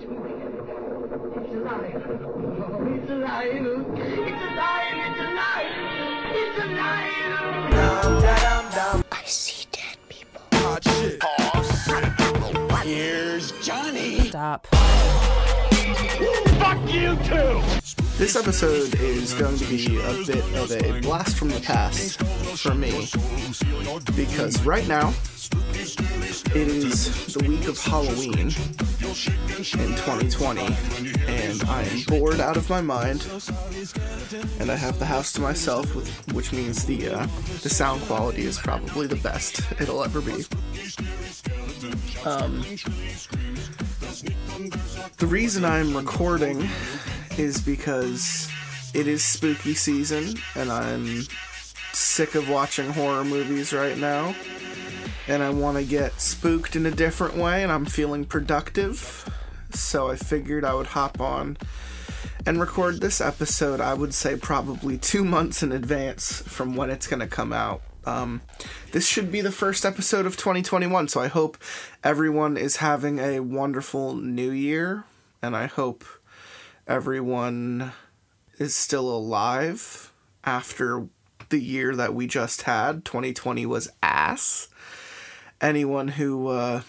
It's alive. Oh, it's alive. It's alive. It's alive. It's alive. I see dead people. Here's Johnny. Stop. This episode is going to be a bit of a blast from the past for me because right now it is the week of Halloween in 2020 and I am bored out of my mind and I have the house to myself with, which means the uh, the sound quality is probably the best it'll ever be. Um, the reason I'm recording is because it is spooky season and I'm sick of watching horror movies right now. And I want to get spooked in a different way and I'm feeling productive. So I figured I would hop on and record this episode, I would say probably two months in advance from when it's going to come out. Um, this should be the first episode of 2021, so I hope everyone is having a wonderful new year, and I hope everyone is still alive after the year that we just had. 2020 was ass. Anyone who uh,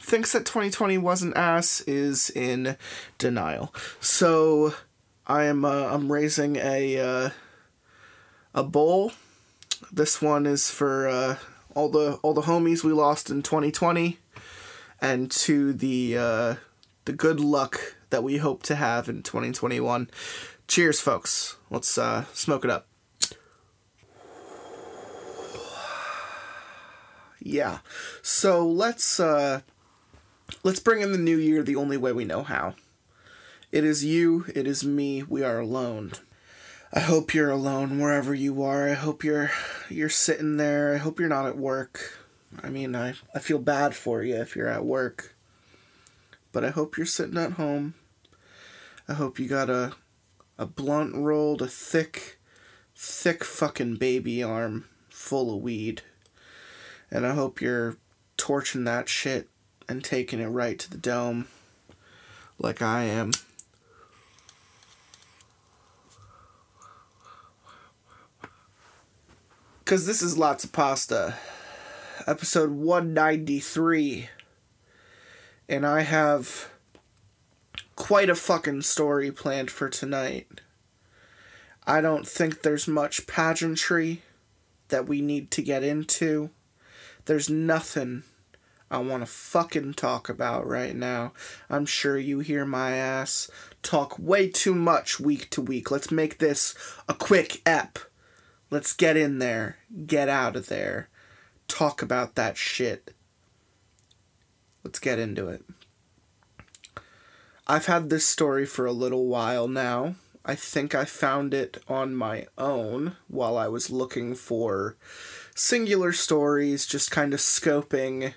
thinks that 2020 wasn't ass is in denial. So I am uh, I'm raising a uh, a bowl. This one is for uh, all the all the homies we lost in 2020, and to the uh, the good luck that we hope to have in 2021. Cheers, folks. Let's uh, smoke it up. Yeah. So let's uh, let's bring in the new year the only way we know how. It is you, it is me, we are alone. I hope you're alone wherever you are. I hope you're you're sitting there. I hope you're not at work. I mean, I, I feel bad for you if you're at work. But I hope you're sitting at home. I hope you got a a blunt rolled, a thick, thick fucking baby arm full of weed. And I hope you're torching that shit and taking it right to the dome like I am. Because this is Lots of Pasta, episode 193. And I have quite a fucking story planned for tonight. I don't think there's much pageantry that we need to get into. There's nothing I want to fucking talk about right now. I'm sure you hear my ass talk way too much week to week. Let's make this a quick ep. Let's get in there, get out of there, talk about that shit. Let's get into it. I've had this story for a little while now. I think I found it on my own while I was looking for singular stories, just kind of scoping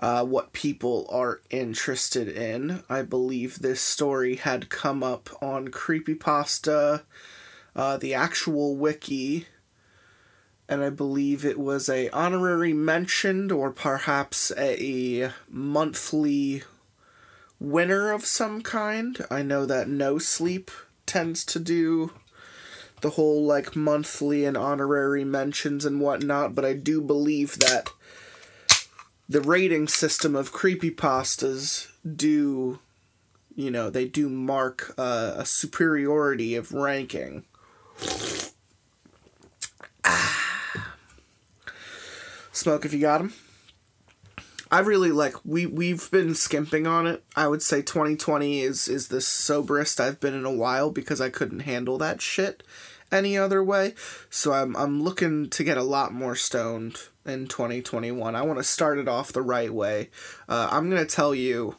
uh, what people are interested in. I believe this story had come up on Creepypasta, uh, the actual wiki, and I believe it was a honorary mentioned or perhaps a monthly winner of some kind. I know that No Sleep tends to do the whole like monthly and honorary mentions and whatnot, but I do believe that the rating system of creepypastas do you know they do mark uh, a superiority of ranking ah. smoke if you got them i really like we we've been skimping on it i would say 2020 is is the soberest i've been in a while because i couldn't handle that shit any other way so i'm i'm looking to get a lot more stoned in 2021. I want to start it off the right way. Uh, I'm going to tell you,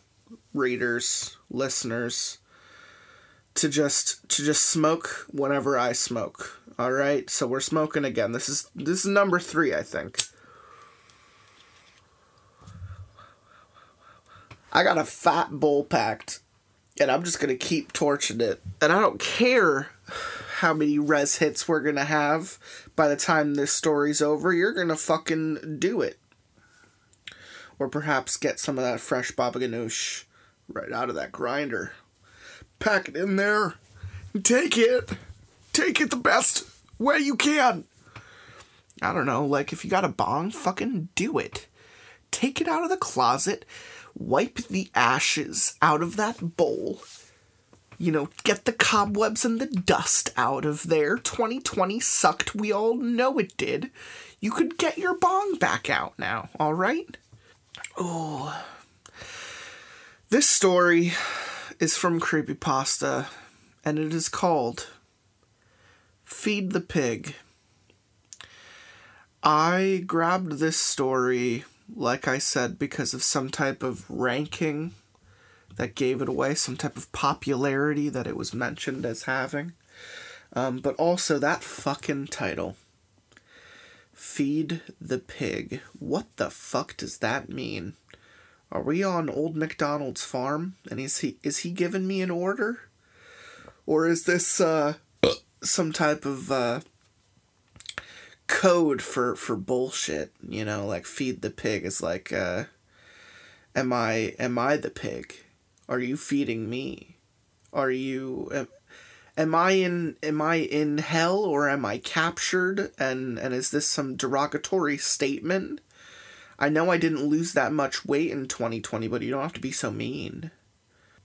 readers, listeners, to just to just smoke whenever I smoke. All right, so we're smoking again. This is this is number three, I think. I got a fat bowl packed, and I'm just gonna keep torching it. And I don't care how many res hits we're gonna have by the time this story's over. You're gonna fucking do it. Or perhaps get some of that fresh baba ganoush right out of that grinder. Pack it in there. Take it. Take it the best way you can. I don't know, like if you got a bong, fucking do it. Take it out of the closet, wipe the ashes out of that bowl. You know, get the cobwebs and the dust out of there. 2020 sucked, we all know it did. You could get your bong back out now, alright? Oh. This story is from Creepypasta, and it is called Feed the Pig. I grabbed this story, like I said, because of some type of ranking that gave it away, some type of popularity that it was mentioned as having. Um, but also that fucking title. Feed the pig. What the fuck does that mean? Are we on old McDonald's farm? And is he is he giving me an order? Or is this uh some type of uh code for for bullshit, you know, like feed the pig is like uh am I am I the pig? Are you feeding me? Are you am, am I in am I in hell or am I captured and and is this some derogatory statement? I know I didn't lose that much weight in 2020, but you don't have to be so mean.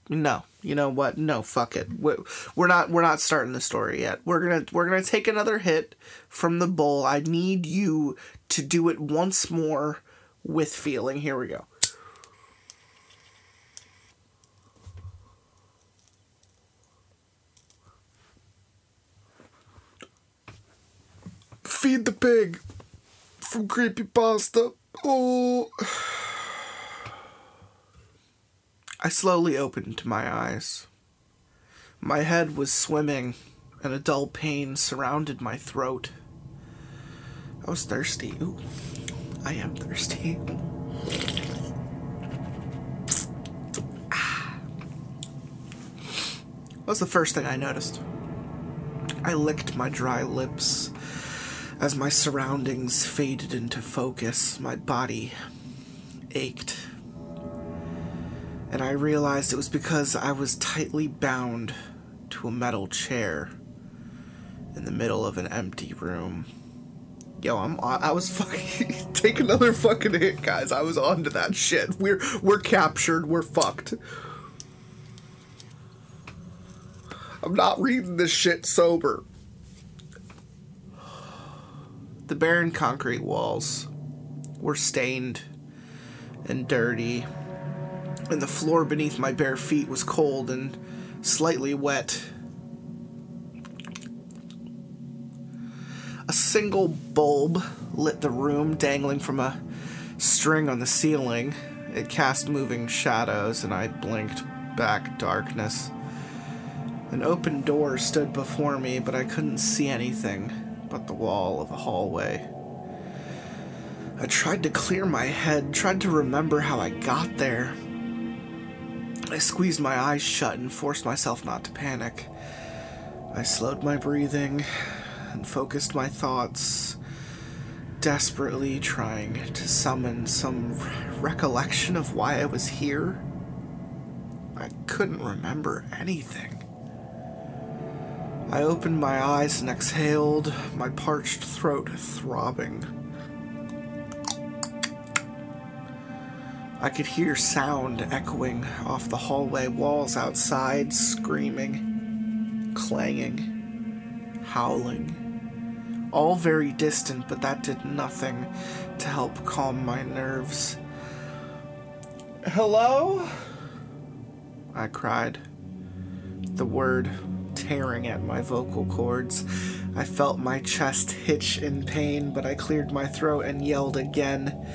No, you know what? No, fuck it. We're not we're not starting the story yet. We're gonna we're gonna take another hit from the bowl. I need you to do it once more with feeling. Here we go. Feed the pig from creepy pasta. Oh. I slowly opened my eyes. My head was swimming, and a dull pain surrounded my throat. I was thirsty. Ooh, I am thirsty. Ah. That was the first thing I noticed. I licked my dry lips as my surroundings faded into focus. My body ached and I realized it was because I was tightly bound to a metal chair in the middle of an empty room. Yo, I'm I was fucking take another fucking hit, guys. I was onto that shit. We're we're captured. We're fucked. I'm not reading this shit sober. The barren concrete walls were stained and dirty and the floor beneath my bare feet was cold and slightly wet. A single bulb lit the room, dangling from a string on the ceiling. It cast moving shadows, and I blinked back darkness. An open door stood before me, but I couldn't see anything but the wall of a hallway. I tried to clear my head, tried to remember how I got there, I squeezed my eyes shut and forced myself not to panic. I slowed my breathing and focused my thoughts, desperately trying to summon some recollection of why I was here. I couldn't remember anything. I opened my eyes and exhaled, my parched throat throbbing. I could hear sound echoing off the hallway walls outside, screaming, clanging, howling. All very distant, but that did nothing to help calm my nerves. Hello? I cried, the word tearing at my vocal cords. I felt my chest hitch in pain, but I cleared my throat and yelled again.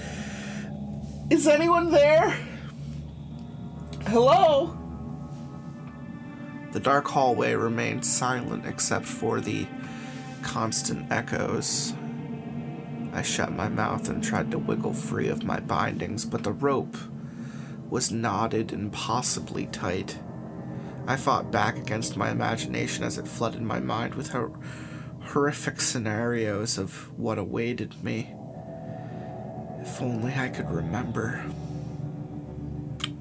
Is anyone there? Hello? The dark hallway remained silent except for the constant echoes. I shut my mouth and tried to wiggle free of my bindings, but the rope was knotted impossibly tight. I fought back against my imagination as it flooded my mind with hor- horrific scenarios of what awaited me. If only I could remember.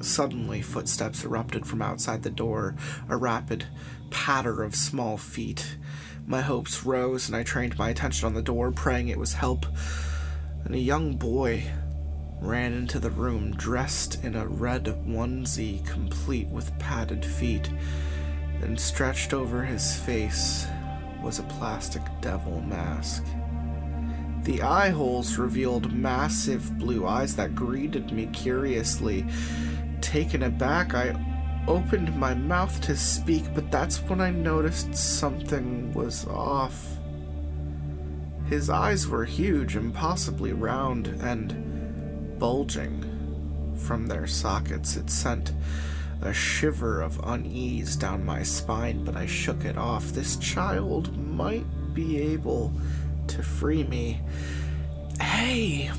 Suddenly, footsteps erupted from outside the door, a rapid patter of small feet. My hopes rose, and I trained my attention on the door, praying it was help. And a young boy ran into the room, dressed in a red onesie, complete with padded feet, and stretched over his face was a plastic devil mask. The eye holes revealed massive blue eyes that greeted me curiously. Taken aback, I opened my mouth to speak, but that's when I noticed something was off. His eyes were huge, impossibly round, and bulging from their sockets. It sent a shiver of unease down my spine, but I shook it off. This child might be able to free me. Hey,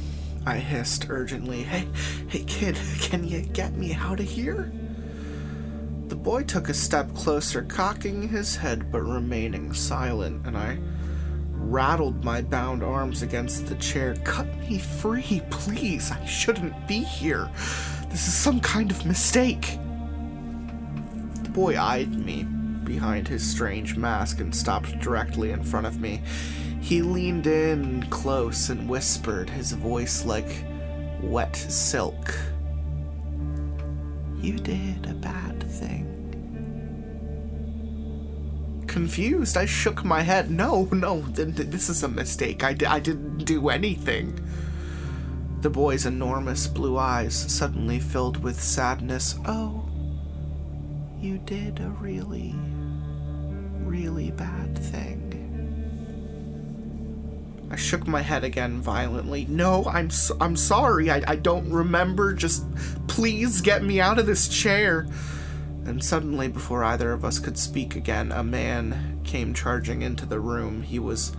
I hissed urgently. Hey, hey, kid, can you get me out of here? The boy took a step closer, cocking his head but remaining silent, and I rattled my bound arms against the chair. Cut me free, please. I shouldn't be here. This is some kind of mistake. The boy eyed me behind his strange mask and stopped directly in front of me. He leaned in close and whispered, his voice like wet silk. You did a bad thing. Confused, I shook my head. No, no, th- th- this is a mistake. I, d- I didn't do anything. The boy's enormous blue eyes suddenly filled with sadness. Oh, you did a really, really bad thing. I shook my head again violently. No, I'm so- I'm sorry. I, I don't remember. Just please get me out of this chair. And suddenly, before either of us could speak again, a man came charging into the room. He was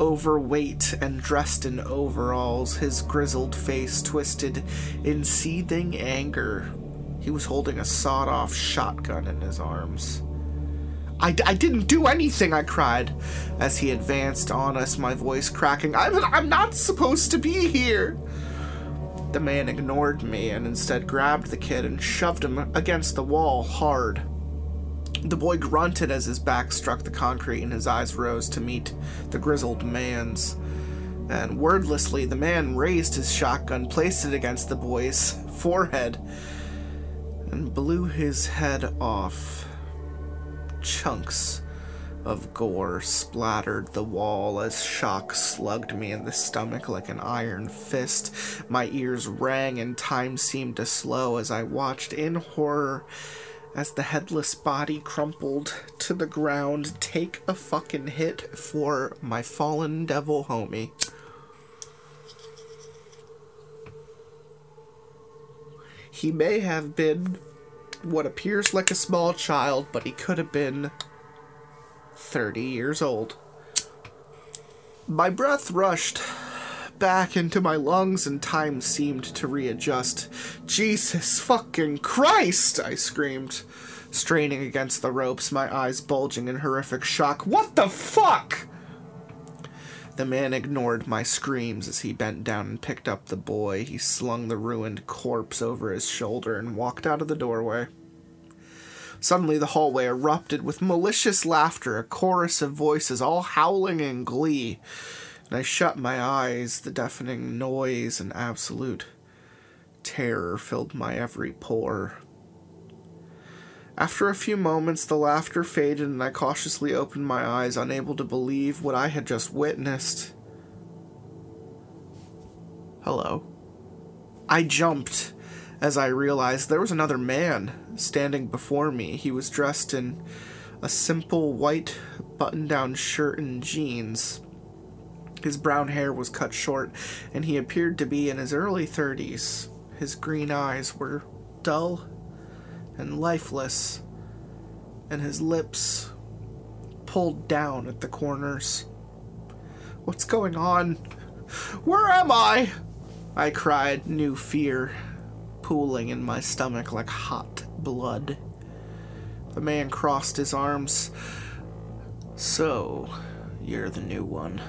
overweight and dressed in overalls, his grizzled face twisted in seething anger. He was holding a sawed off shotgun in his arms. I, I didn't do anything, I cried as he advanced on us, my voice cracking. I'm, I'm not supposed to be here. The man ignored me and instead grabbed the kid and shoved him against the wall hard. The boy grunted as his back struck the concrete and his eyes rose to meet the grizzled man's. And wordlessly, the man raised his shotgun, placed it against the boy's forehead, and blew his head off. Chunks of gore splattered the wall as shock slugged me in the stomach like an iron fist. My ears rang and time seemed to slow as I watched in horror as the headless body crumpled to the ground take a fucking hit for my fallen devil homie. He may have been what appears like a small child, but he could have been 30 years old. My breath rushed back into my lungs and time seemed to readjust. Jesus fucking Christ! I screamed, straining against the ropes, my eyes bulging in horrific shock. What the fuck? The man ignored my screams as he bent down and picked up the boy. He slung the ruined corpse over his shoulder and walked out of the doorway. Suddenly, the hallway erupted with malicious laughter, a chorus of voices all howling in glee. And I shut my eyes. The deafening noise and absolute terror filled my every pore. After a few moments, the laughter faded, and I cautiously opened my eyes, unable to believe what I had just witnessed. Hello. I jumped as I realized there was another man standing before me. He was dressed in a simple white button down shirt and jeans. His brown hair was cut short, and he appeared to be in his early 30s. His green eyes were dull and lifeless, and his lips pulled down at the corners. What's going on? Where am I? I cried, new fear pooling in my stomach like hot blood. The man crossed his arms. So, you're the new one,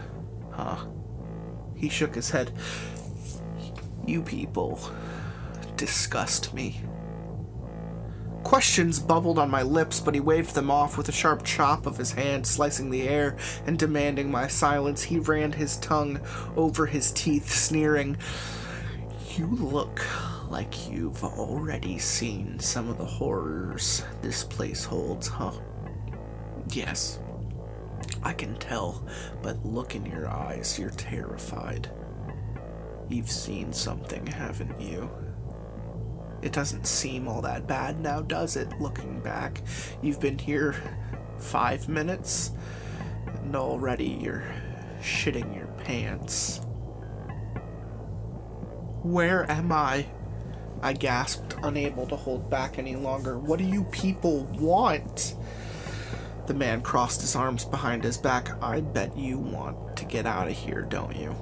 huh? He shook his head. You people disgust me. Questions bubbled on my lips, but he waved them off with a sharp chop of his hand, slicing the air and demanding my silence. He ran his tongue over his teeth, sneering, You look like you've already seen some of the horrors this place holds, huh? Yes, I can tell, but look in your eyes, you're terrified. You've seen something, haven't you? It doesn't seem all that bad now, does it, looking back? You've been here five minutes, and already you're shitting your pants. Where am I? I gasped, unable to hold back any longer. What do you people want? The man crossed his arms behind his back. I bet you want to get out of here, don't you?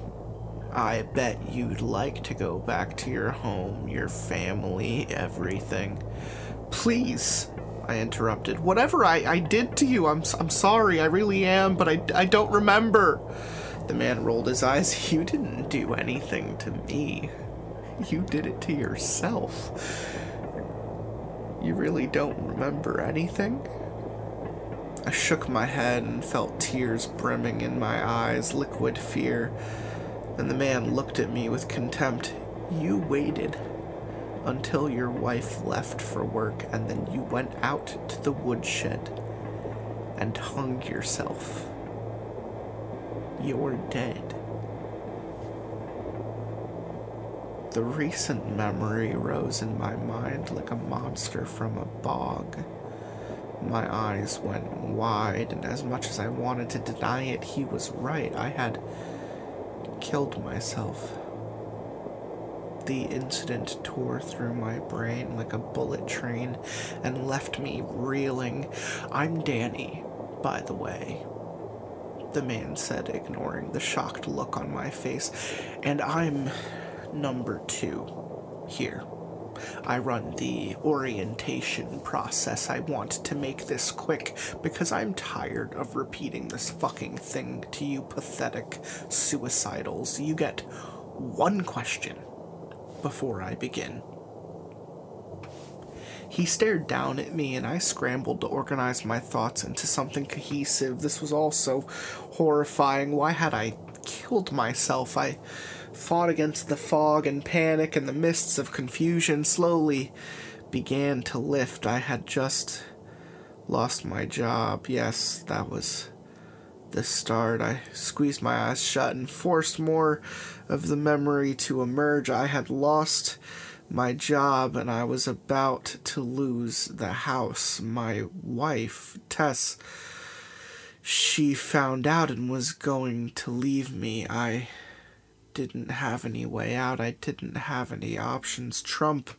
I bet you'd like to go back to your home, your family, everything. Please, I interrupted. Whatever I, I did to you, I'm, I'm sorry, I really am, but I, I don't remember. The man rolled his eyes. You didn't do anything to me. You did it to yourself. You really don't remember anything? I shook my head and felt tears brimming in my eyes, liquid fear. And the man looked at me with contempt. You waited until your wife left for work, and then you went out to the woodshed and hung yourself. You're dead. The recent memory rose in my mind like a monster from a bog. My eyes went wide, and as much as I wanted to deny it, he was right. I had killed myself. The incident tore through my brain like a bullet train and left me reeling. I'm Danny, by the way, the man said, ignoring the shocked look on my face, and I'm number two here. I run the orientation process. I want to make this quick because I'm tired of repeating this fucking thing to you pathetic suicidals. You get one question before I begin. He stared down at me, and I scrambled to organize my thoughts into something cohesive. This was all so horrifying. Why had I killed myself? I fought against the fog and panic, and the mists of confusion slowly began to lift. I had just lost my job. Yes, that was the start. I squeezed my eyes shut and forced more of the memory to emerge. I had lost my job and I was about to lose the house. My wife, Tess, she found out and was going to leave me. I didn't have any way out. I didn't have any options. Trump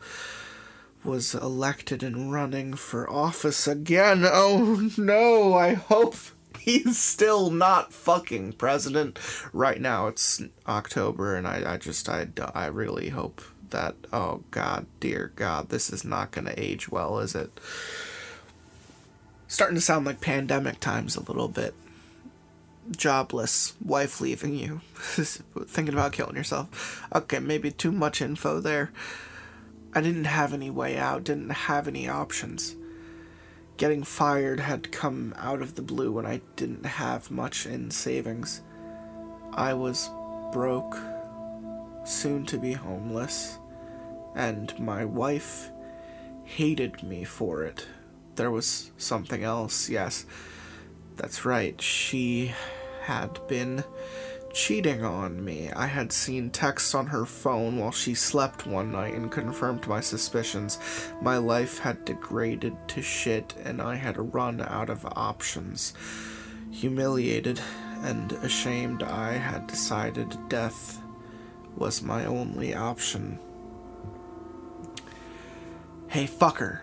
was elected and running for office again. Oh no, I hope he's still not fucking president. Right now it's October and I, I just, I, I really hope that, oh god, dear god, this is not gonna age well, is it? Starting to sound like pandemic times a little bit jobless, wife leaving you, thinking about killing yourself. Okay, maybe too much info there. I didn't have any way out, didn't have any options. Getting fired had come out of the blue and I didn't have much in savings. I was broke, soon to be homeless, and my wife hated me for it. There was something else, yes that's right, she had been cheating on me. I had seen texts on her phone while she slept one night and confirmed my suspicions. My life had degraded to shit, and I had run out of options. Humiliated and ashamed, I had decided death was my only option. Hey, fucker,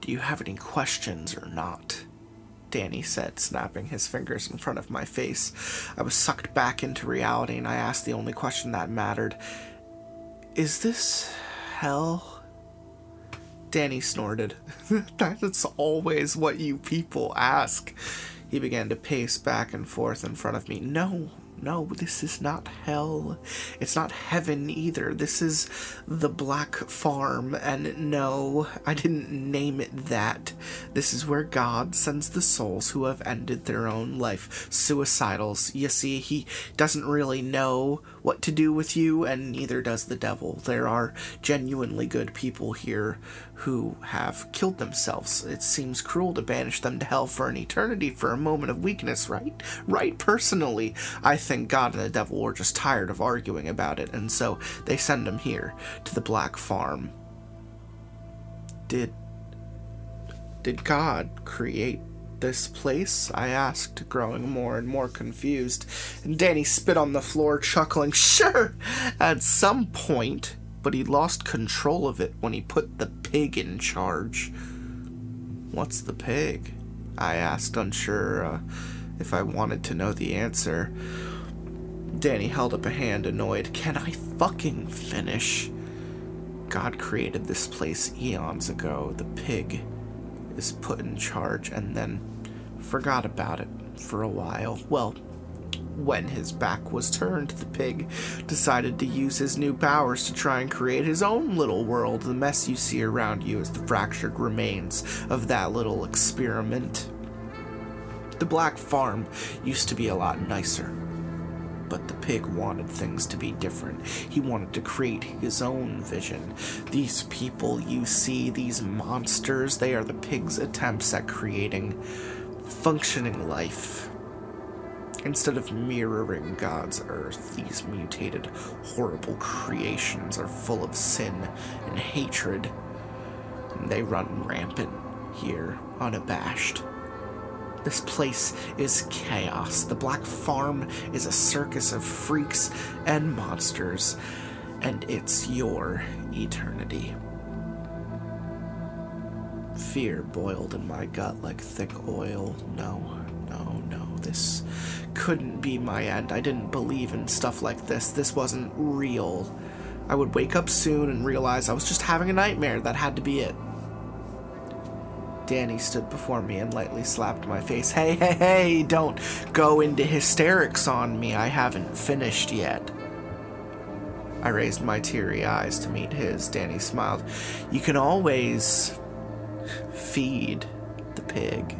do you have any questions or not? Danny said, snapping his fingers in front of my face. I was sucked back into reality, and I asked the only question that mattered Is this hell? Danny snorted. That's always what you people ask. He began to pace back and forth in front of me. No, no, this is not hell. It's not heaven either. This is the Black Farm, and no, I didn't name it that. This is where God sends the souls who have ended their own life. Suicidals. You see, he doesn't really know what to do with you, and neither does the devil. There are genuinely good people here who have killed themselves. It seems cruel to banish them to hell for an eternity for a moment of weakness, right? Right, personally, I think God and the devil were just tired of arguing about it, and so they send them here, to the Black Farm. Did. Did God create this place? I asked, growing more and more confused. And Danny spit on the floor, chuckling. Sure, at some point, but he lost control of it when he put the pig in charge. What's the pig? I asked, unsure uh, if I wanted to know the answer. Danny held up a hand, annoyed. Can I fucking finish? God created this place eons ago. The pig is put in charge and then forgot about it for a while. Well, when his back was turned, the pig decided to use his new powers to try and create his own little world. The mess you see around you is the fractured remains of that little experiment. The Black Farm used to be a lot nicer, but the pig wanted things to be different. He wanted to create his own vision. These people you see, these monsters, they are the pig's attempts at creating functioning life. Instead of mirroring God's earth, these mutated, horrible creations are full of sin and hatred. And they run rampant here, unabashed. This place is chaos. The Black Farm is a circus of freaks and monsters, and it's your eternity. Fear boiled in my gut like thick oil. No, no, no. This couldn't be my end. I didn't believe in stuff like this. This wasn't real. I would wake up soon and realize I was just having a nightmare. That had to be it. Danny stood before me and lightly slapped my face. Hey, hey, hey, don't go into hysterics on me. I haven't finished yet. I raised my teary eyes to meet his. Danny smiled. You can always feed the pig.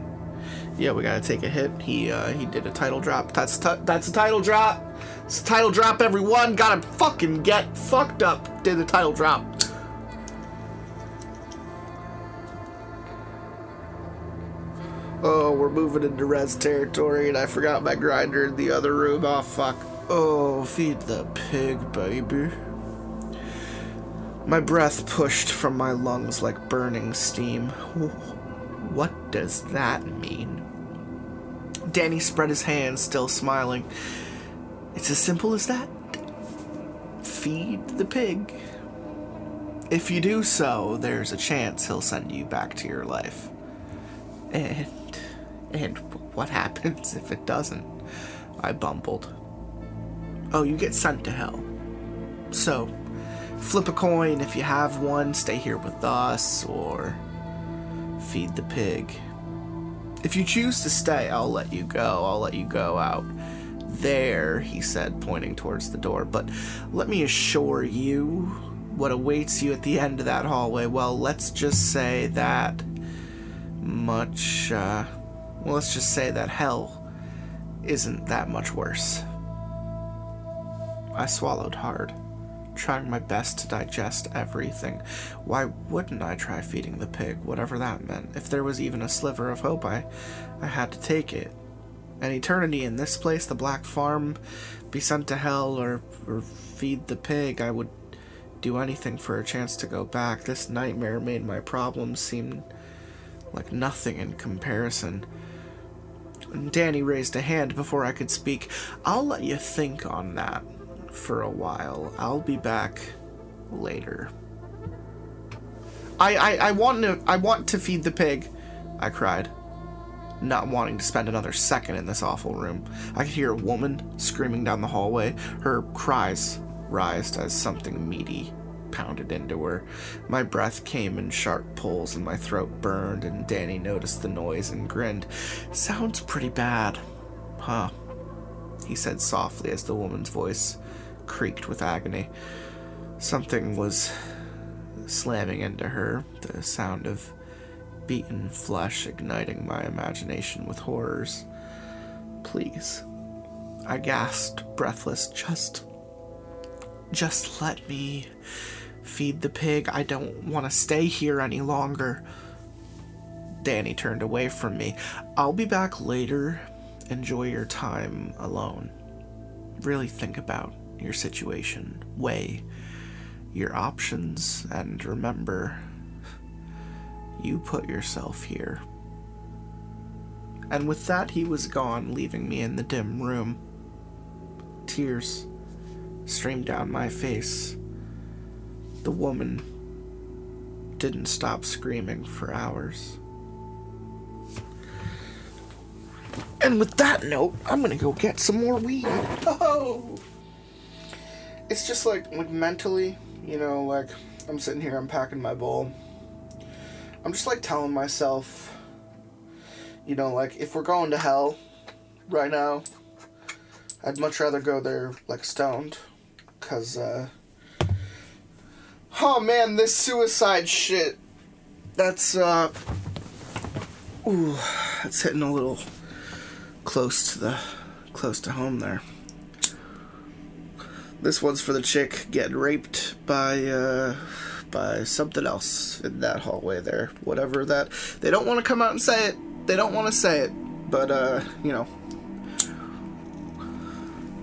Yeah, we gotta take a hit. He uh, he did a title drop. That's t- that's a title drop. It's a title drop. Everyone gotta fucking get fucked up. Did the title drop. Oh, we're moving into res territory, and I forgot my grinder in the other room. Oh fuck. Oh, feed the pig, baby. My breath pushed from my lungs like burning steam. What does that mean? Danny spread his hands, still smiling. It's as simple as that. Feed the pig. If you do so, there's a chance he'll send you back to your life. And and what happens if it doesn't? I bumbled. Oh, you get sent to hell. So, flip a coin if you have one, stay here with us, or feed the pig. If you choose to stay, I'll let you go. I'll let you go out there, he said, pointing towards the door. But let me assure you what awaits you at the end of that hallway. Well, let's just say that much, uh, well, let's just say that hell isn't that much worse. I swallowed hard, trying my best to digest everything. Why wouldn't I try feeding the pig, whatever that meant? If there was even a sliver of hope, I, I had to take it. An eternity in this place, the Black Farm, be sent to hell, or, or feed the pig, I would do anything for a chance to go back. This nightmare made my problems seem like nothing in comparison. Danny raised a hand before I could speak. I'll let you think on that for a while. I'll be back later. I, I, I want to I want to feed the pig, I cried, not wanting to spend another second in this awful room. I could hear a woman screaming down the hallway. Her cries rised as something meaty pounded into her. My breath came in sharp pulls and my throat burned, and Danny noticed the noise and grinned. Sounds pretty bad. Huh. he said softly as the woman's voice creaked with agony. Something was slamming into her, the sound of beaten flesh igniting my imagination with horrors. Please. I gasped, breathless. Just. Just let me feed the pig. I don't want to stay here any longer. Danny turned away from me. I'll be back later. Enjoy your time alone. Really think about your situation. Weigh your options and remember you put yourself here. And with that, he was gone, leaving me in the dim room. Tears streamed down my face. The woman didn't stop screaming for hours. And with that note, I'm gonna go get some more weed. Oh! It's just like, like mentally, you know, like I'm sitting here, I'm packing my bowl. I'm just like telling myself, you know, like if we're going to hell right now, I'd much rather go there like stoned. Cause, uh. Oh man, this suicide shit. That's, uh. Ooh, it's hitting a little close to the. close to home there. This one's for the chick getting raped by, uh by something else in that hallway there. Whatever that. They don't want to come out and say it. They don't want to say it. But, uh, you know.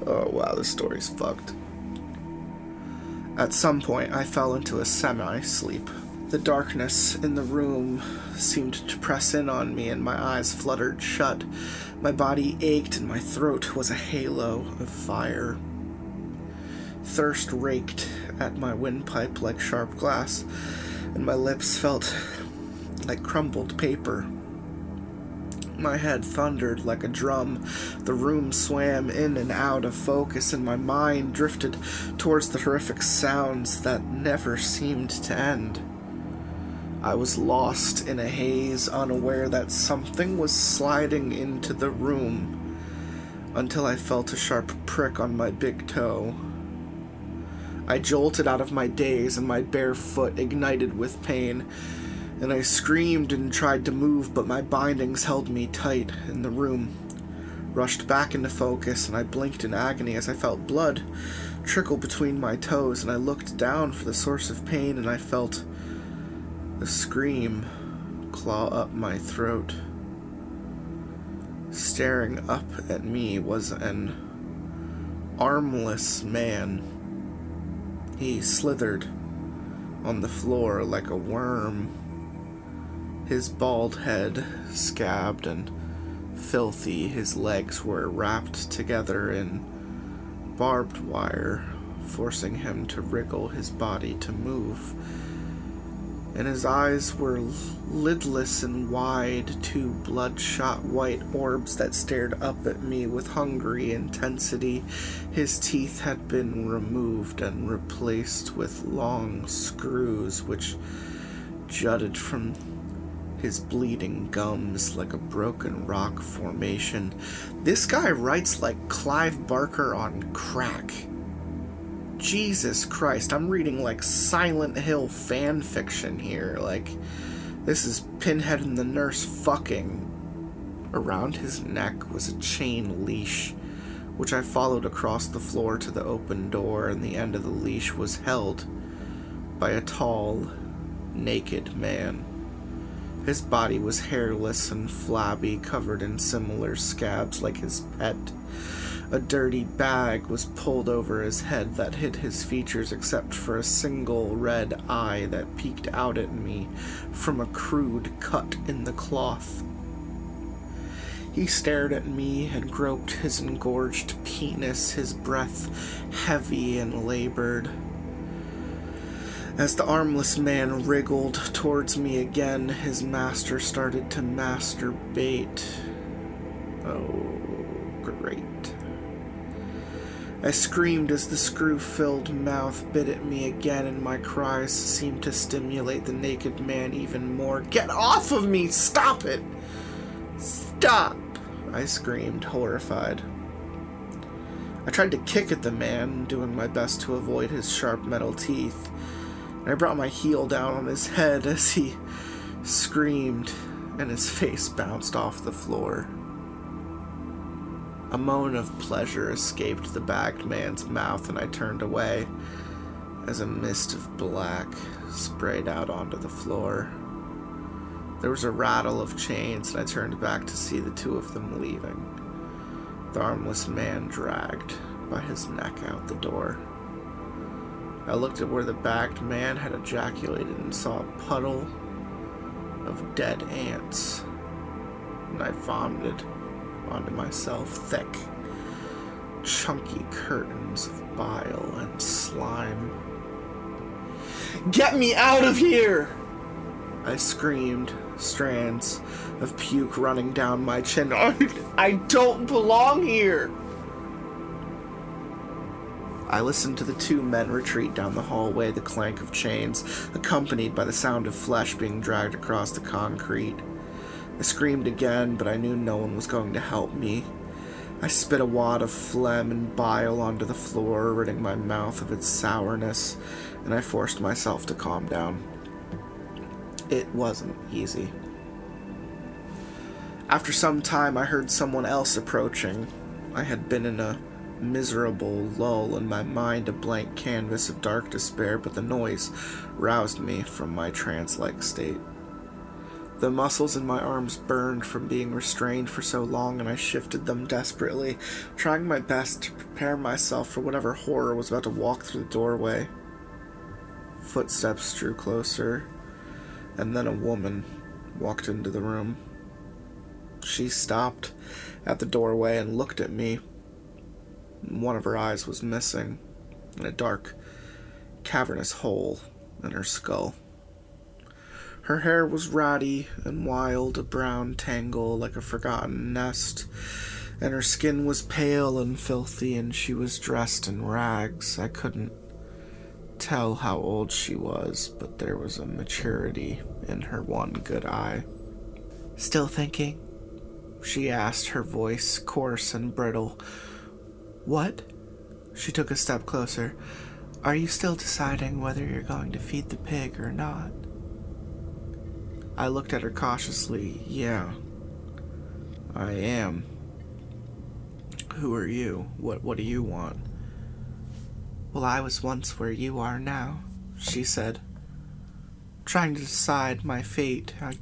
Oh, wow, this story's fucked. At some point, I fell into a semi sleep. The darkness in the room seemed to press in on me, and my eyes fluttered shut. My body ached, and my throat was a halo of fire. Thirst raked at my windpipe like sharp glass, and my lips felt like crumbled paper. My head thundered like a drum. The room swam in and out of focus, and my mind drifted towards the horrific sounds that never seemed to end. I was lost in a haze, unaware that something was sliding into the room, until I felt a sharp prick on my big toe. I jolted out of my daze, and my bare foot ignited with pain. And I screamed and tried to move, but my bindings held me tight, and the room rushed back into focus, and I blinked in agony as I felt blood trickle between my toes, and I looked down for the source of pain, and I felt a scream claw up my throat. Staring up at me was an armless man he slithered on the floor like a worm, his bald head scabbed and filthy. His legs were wrapped together in barbed wire, forcing him to wriggle his body to move and his eyes were lidless and wide, two bloodshot white orbs that stared up at me with hungry intensity. His teeth had been removed and replaced with long screws which jutted from his bleeding gums like a broken rock formation. This guy writes like Clive Barker on crack. Jesus Christ, I'm reading like Silent Hill fan fiction here. Like, this is Pinhead and the nurse fucking. Around his neck was a chain leash, which I followed across the floor to the open door, and the end of the leash was held by a tall, naked man. His body was hairless and flabby, covered in similar scabs like his pet. A dirty bag was pulled over his head that hid his features except for a single red eye that peeked out at me from a crude cut in the cloth. He stared at me and groped his engorged penis, his breath heavy and labored. As the armless man wriggled towards me again, his master started to masturbate. Oh, great. I screamed as the screw filled mouth bit at me again, and my cries seemed to stimulate the naked man even more. Get off of me! Stop it! Stop! I screamed, horrified. I tried to kick at the man, doing my best to avoid his sharp metal teeth. And I brought my heel down on his head as he screamed, and his face bounced off the floor. A moan of pleasure escaped the bagged man's mouth, and I turned away as a mist of black sprayed out onto the floor. There was a rattle of chains, and I turned back to see the two of them leaving. The armless man dragged by his neck out the door. I looked at where the bagged man had ejaculated and saw a puddle of dead ants, and I vomited onto myself thick, chunky curtains of bile and slime. Get me out of here! I screamed, strands of puke running down my chin. I don't belong here! I listened to the two men retreat down the hallway, the clank of chains, accompanied by the sound of flesh being dragged across the concrete. I screamed again, but I knew no one was going to help me. I spit a wad of phlegm and bile onto the floor, ridding my mouth of its sourness, and I forced myself to calm down. It wasn't easy. After some time, I heard someone else approaching. I had been in a miserable lull in my mind, a blank canvas of dark despair, but the noise roused me from my trance like state. The muscles in my arms burned from being restrained for so long, and I shifted them desperately, trying my best to prepare myself for whatever horror was about to walk through the doorway. Footsteps drew closer, and then a woman walked into the room. She stopped at the doorway and looked at me. One of her eyes was missing, and a dark, cavernous hole in her skull. Her hair was ratty and wild, a brown tangle like a forgotten nest, and her skin was pale and filthy, and she was dressed in rags. I couldn't tell how old she was, but there was a maturity in her one good eye. Still thinking? She asked, her voice coarse and brittle. What? She took a step closer. Are you still deciding whether you're going to feed the pig or not? I looked at her cautiously. Yeah, I am. Who are you? What what do you want? Well, I was once where you are now, she said. Trying to decide my fate. I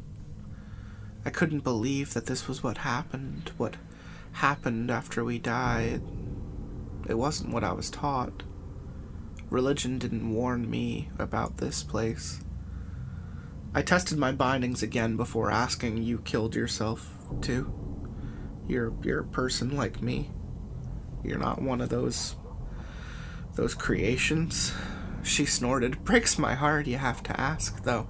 I couldn't believe that this was what happened, what happened after we died. It wasn't what I was taught. Religion didn't warn me about this place. I tested my bindings again before asking, You killed yourself, too? You're, you're a person like me. You're not one of those those creations? She snorted. Breaks my heart, you have to ask, though.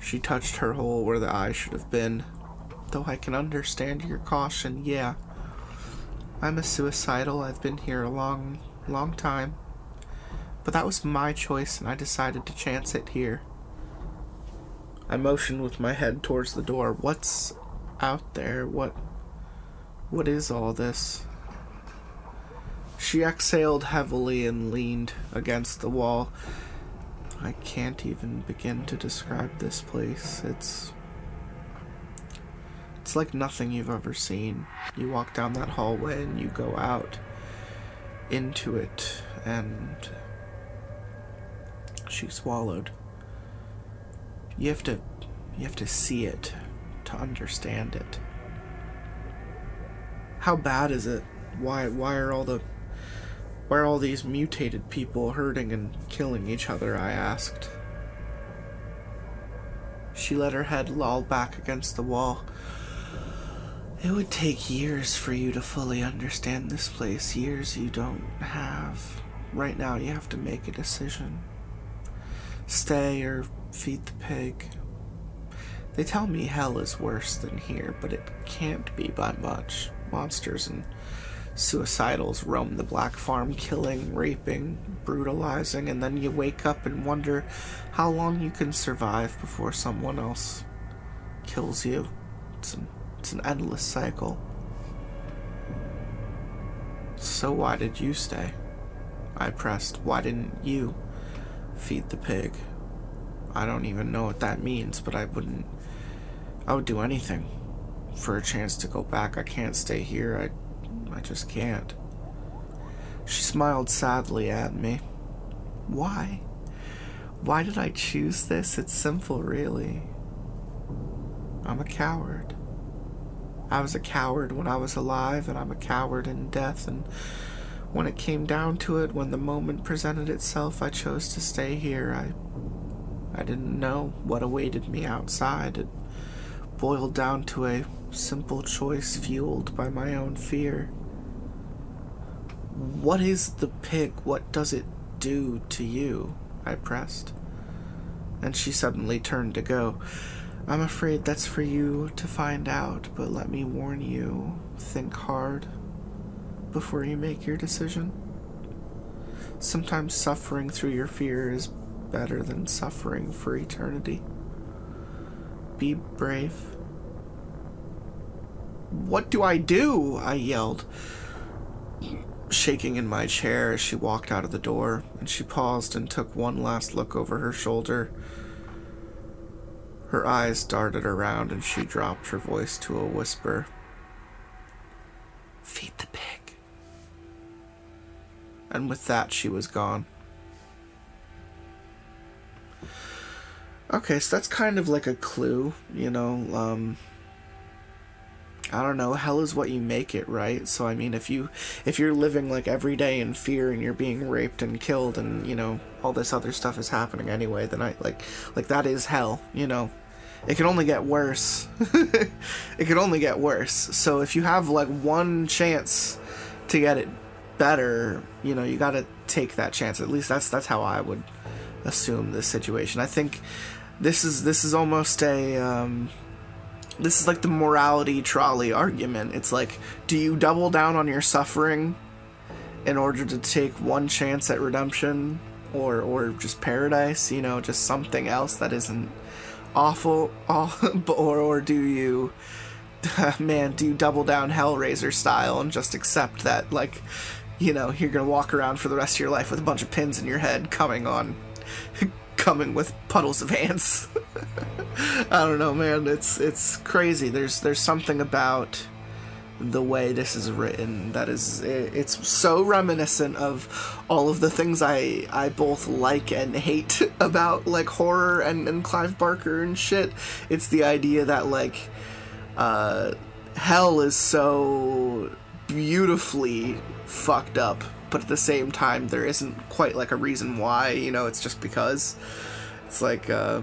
She touched her hole where the eye should have been. Though I can understand your caution, yeah. I'm a suicidal. I've been here a long, long time. But that was my choice, and I decided to chance it here. I motioned with my head towards the door. What's out there? What. What is all this? She exhaled heavily and leaned against the wall. I can't even begin to describe this place. It's. It's like nothing you've ever seen. You walk down that hallway and you go out into it, and. She swallowed. You have to. You have to see it to understand it. How bad is it? Why why are all the why are all these mutated people hurting and killing each other? I asked. She let her head loll back against the wall. It would take years for you to fully understand this place, years you don't have. Right now, you have to make a decision stay or feed the pig. They tell me hell is worse than here, but it can't be by much. Monsters and Suicidals roam the black farm, killing, raping, brutalizing, and then you wake up and wonder how long you can survive before someone else kills you. It's it's an endless cycle. So why did you stay? I pressed. Why didn't you feed the pig? I don't even know what that means, but I wouldn't. I would do anything for a chance to go back. I can't stay here. I, I just can't. She smiled sadly at me. Why? Why did I choose this? It's simple, really. I'm a coward. I was a coward when I was alive, and I'm a coward in death, and when it came down to it, when the moment presented itself, I chose to stay here. I I didn't know what awaited me outside. It boiled down to a simple choice fueled by my own fear. What is the pig? What does it do to you? I pressed. And she suddenly turned to go. I'm afraid that's for you to find out, but let me warn you think hard before you make your decision. Sometimes suffering through your fear is better than suffering for eternity. Be brave. What do I do? I yelled, shaking in my chair as she walked out of the door, and she paused and took one last look over her shoulder. Her eyes darted around and she dropped her voice to a whisper. Feed the pig. And with that, she was gone. Okay, so that's kind of like a clue, you know. Um, I don't know. Hell is what you make it, right? So I mean, if you if you're living like every day in fear and you're being raped and killed and you know all this other stuff is happening anyway, then I like like that is hell, you know. It can only get worse. it can only get worse. So if you have like one chance to get it better, you know, you got to take that chance. At least that's that's how I would assume this situation. I think this is this is almost a um, this is like the morality trolley argument. It's like, do you double down on your suffering in order to take one chance at redemption, or or just paradise? You know, just something else that isn't awful, or or do you? Man, do you double down Hellraiser style and just accept that, like, you know, you're gonna walk around for the rest of your life with a bunch of pins in your head coming on coming with puddles of ants. I don't know, man. It's it's crazy. There's there's something about the way this is written that is it's so reminiscent of all of the things I I both like and hate about like horror and, and Clive Barker and shit. It's the idea that like uh, hell is so beautifully fucked up but at the same time there isn't quite like a reason why you know it's just because it's like uh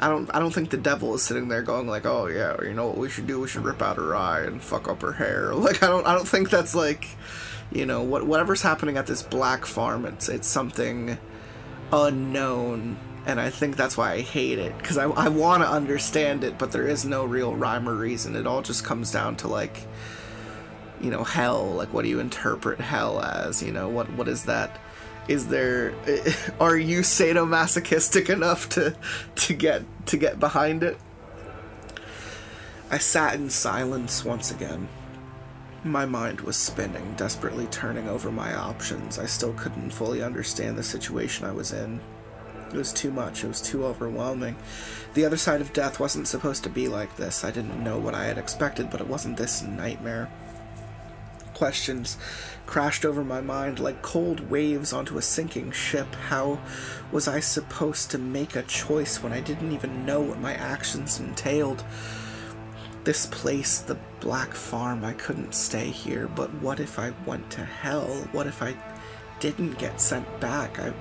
I don't I don't think the devil is sitting there going like, "Oh yeah, you know what we should do? We should rip out her eye and fuck up her hair." Like I don't I don't think that's like, you know, what whatever's happening at this black farm, it's it's something unknown and I think that's why I hate it cuz I I want to understand it, but there is no real rhyme or reason. It all just comes down to like you know hell like what do you interpret hell as you know what what is that is there are you sadomasochistic enough to to get to get behind it? I sat in silence once again. My mind was spinning desperately turning over my options. I still couldn't fully understand the situation i was in. It was too much. It was too overwhelming. The other side of death wasn't supposed to be like this. I didn't know what i had expected but it wasn't this nightmare. Questions crashed over my mind like cold waves onto a sinking ship. How was I supposed to make a choice when I didn't even know what my actions entailed? This place, the Black Farm, I couldn't stay here, but what if I went to hell? What if I didn't get sent back? I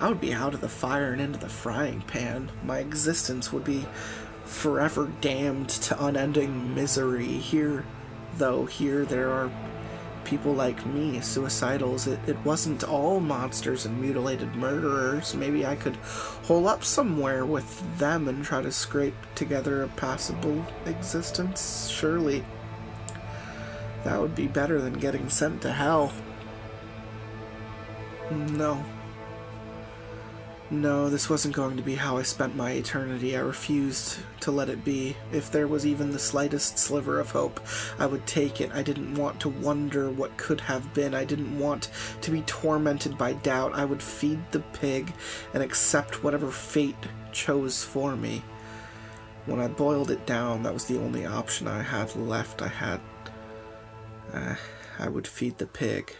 I would be out of the fire and into the frying pan. My existence would be forever damned to unending misery. Here, though, here there are people like me, suicidals. It, it wasn't all monsters and mutilated murderers. Maybe I could hole up somewhere with them and try to scrape together a passable existence. Surely that would be better than getting sent to hell. No. No, this wasn't going to be how I spent my eternity. I refused to let it be. If there was even the slightest sliver of hope, I would take it. I didn't want to wonder what could have been. I didn't want to be tormented by doubt. I would feed the pig and accept whatever fate chose for me. When I boiled it down, that was the only option I had left. I had. Uh, I would feed the pig.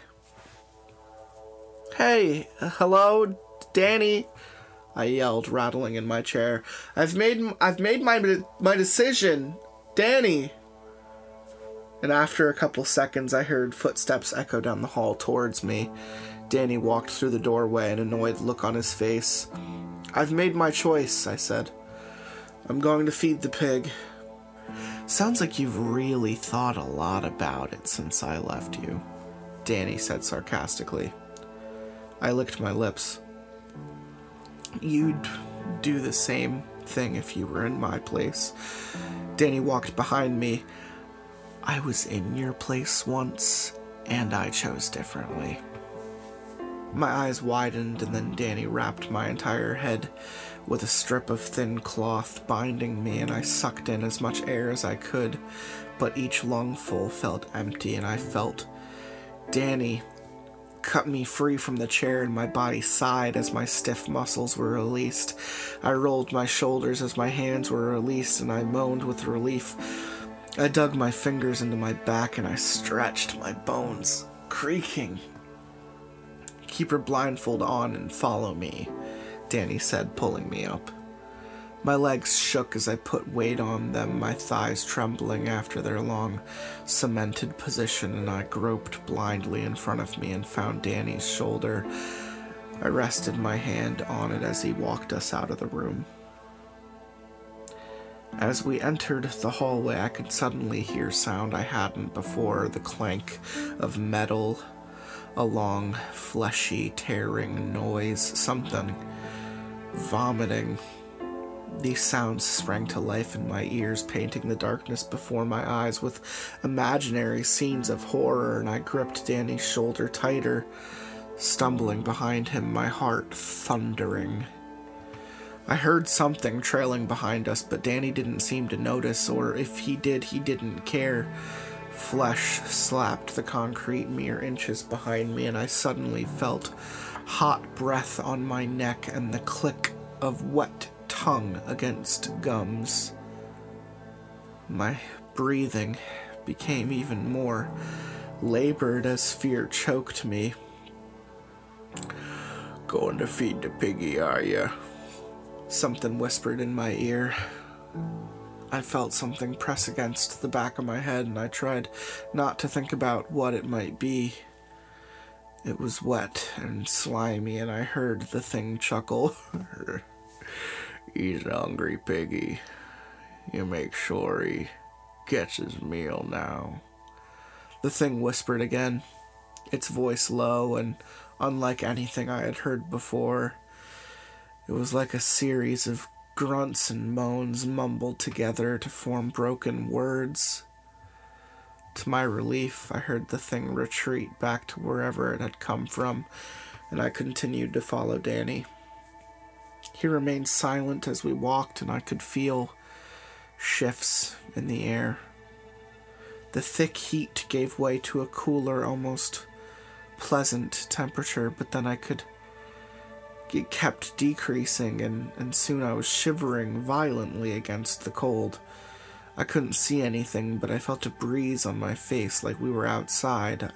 Hey, uh, hello, Danny. I yelled, rattling in my chair. I've made I've made my my decision, Danny. And after a couple seconds, I heard footsteps echo down the hall towards me. Danny walked through the doorway, an annoyed look on his face. I've made my choice, I said. I'm going to feed the pig. Sounds like you've really thought a lot about it since I left you, Danny said sarcastically. I licked my lips. You'd do the same thing if you were in my place. Danny walked behind me. I was in your place once, and I chose differently. My eyes widened, and then Danny wrapped my entire head with a strip of thin cloth binding me, and I sucked in as much air as I could, but each lungful felt empty, and I felt Danny cut me free from the chair and my body sighed as my stiff muscles were released. I rolled my shoulders as my hands were released and I moaned with relief. I dug my fingers into my back and I stretched my bones, creaking. Keep your blindfold on and follow me, Danny said, pulling me up. My legs shook as I put weight on them, my thighs trembling after their long, cemented position, and I groped blindly in front of me and found Danny's shoulder. I rested my hand on it as he walked us out of the room. As we entered the hallway, I could suddenly hear sound I hadn't before the clank of metal, a long, fleshy, tearing noise, something vomiting these sounds sprang to life in my ears, painting the darkness before my eyes with imaginary scenes of horror, and I gripped Danny's shoulder tighter, stumbling behind him, my heart thundering. I heard something trailing behind us, but Danny didn't seem to notice, or if he did, he didn't care. Flesh slapped the concrete mere inches behind me, and I suddenly felt hot breath on my neck and the click of wet tongue against gums. My breathing became even more labored as fear choked me. Going to feed the piggy, are you? Something whispered in my ear. I felt something press against the back of my head, and I tried not to think about what it might be. It was wet and slimy, and I heard the thing chuckle. He's a hungry piggy. You make sure he gets his meal now. The thing whispered again, its voice low and unlike anything I had heard before. It was like a series of grunts and moans mumbled together to form broken words. To my relief, I heard the thing retreat back to wherever it had come from, and I continued to follow Danny. He remained silent as we walked, and I could feel shifts in the air. The thick heat gave way to a cooler, almost pleasant temperature, but then I could. It kept decreasing, and, and soon I was shivering violently against the cold. I couldn't see anything, but I felt a breeze on my face like we were outside.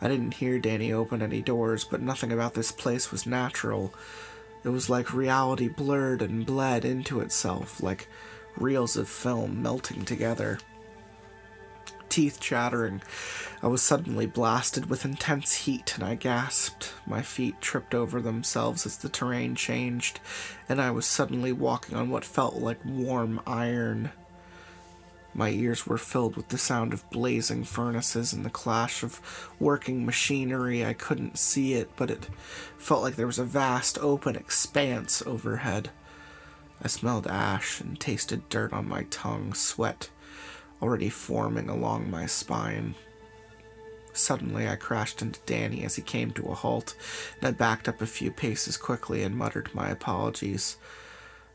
I didn't hear Danny open any doors, but nothing about this place was natural. It was like reality blurred and bled into itself, like reels of film melting together. Teeth chattering, I was suddenly blasted with intense heat and I gasped. My feet tripped over themselves as the terrain changed, and I was suddenly walking on what felt like warm iron. My ears were filled with the sound of blazing furnaces and the clash of working machinery. I couldn't see it, but it felt like there was a vast open expanse overhead. I smelled ash and tasted dirt on my tongue, sweat already forming along my spine. Suddenly, I crashed into Danny as he came to a halt, and I backed up a few paces quickly and muttered my apologies.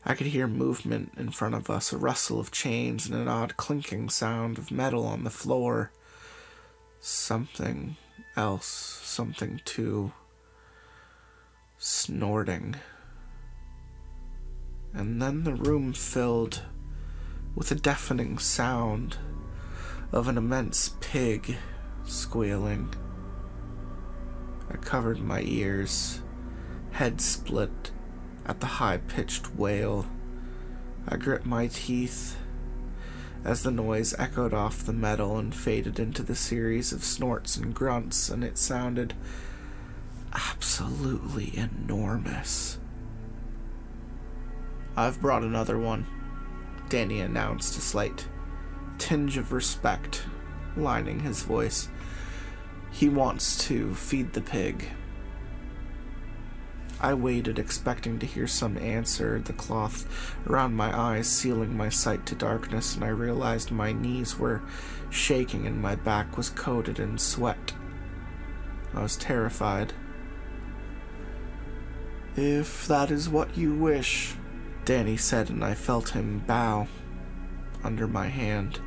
I could hear movement in front of us, a rustle of chains, and an odd clinking sound of metal on the floor. Something else, something too. Snorting. And then the room filled with a deafening sound of an immense pig squealing. I covered my ears, head split at the high pitched wail. I grit my teeth as the noise echoed off the metal and faded into the series of snorts and grunts, and it sounded absolutely enormous. I've brought another one, Danny announced, a slight tinge of respect lining his voice. He wants to feed the pig. I waited, expecting to hear some answer, the cloth around my eyes sealing my sight to darkness, and I realized my knees were shaking and my back was coated in sweat. I was terrified. If that is what you wish, Danny said, and I felt him bow under my hand.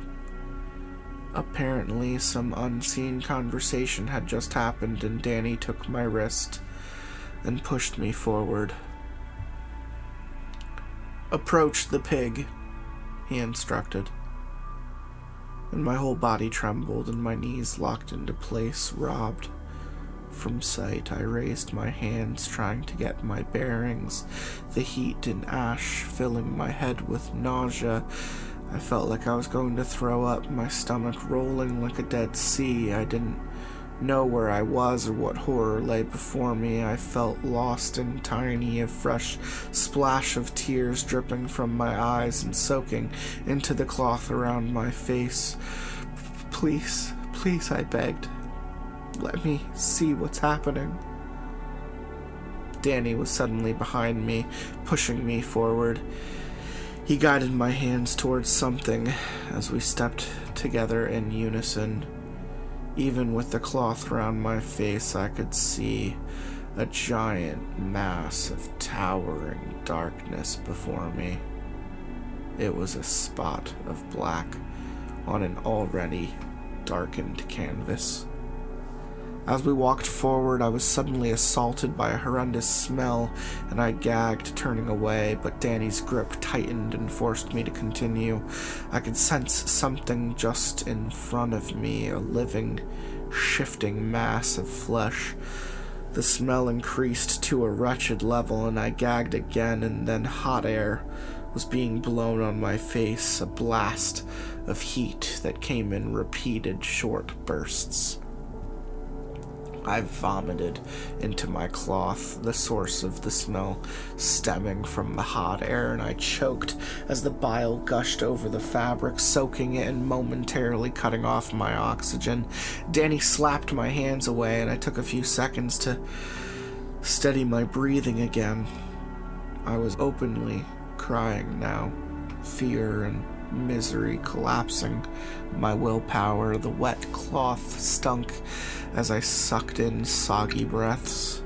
Apparently, some unseen conversation had just happened, and Danny took my wrist and pushed me forward. Approach the pig, he instructed. And my whole body trembled and my knees locked into place, robbed from sight. I raised my hands, trying to get my bearings, the heat and ash filling my head with nausea I felt like I was going to throw up, my stomach rolling like a dead sea. I didn't know where I was or what horror lay before me. I felt lost and tiny, a fresh splash of tears dripping from my eyes and soaking into the cloth around my face. Please, please, I begged. Let me see what's happening. Danny was suddenly behind me, pushing me forward. He guided my hands towards something as we stepped together in unison. Even with the cloth around my face, I could see a giant mass of towering darkness before me. It was a spot of black on an already darkened canvas. As we walked forward, I was suddenly assaulted by a horrendous smell, and I gagged, turning away, but Danny's grip tightened and forced me to continue. I could sense something just in front of me, a living, shifting mass of flesh. The smell increased to a wretched level, and I gagged again, and then hot air was being blown on my face, a blast of heat that came in repeated short bursts. I vomited into my cloth, the source of the smell stemming from the hot air, and I choked as the bile gushed over the fabric, soaking it and momentarily cutting off my oxygen. Danny slapped my hands away, and I took a few seconds to steady my breathing again. I was openly crying now, fear and misery collapsing my willpower. The wet cloth stunk as I sucked in soggy breaths.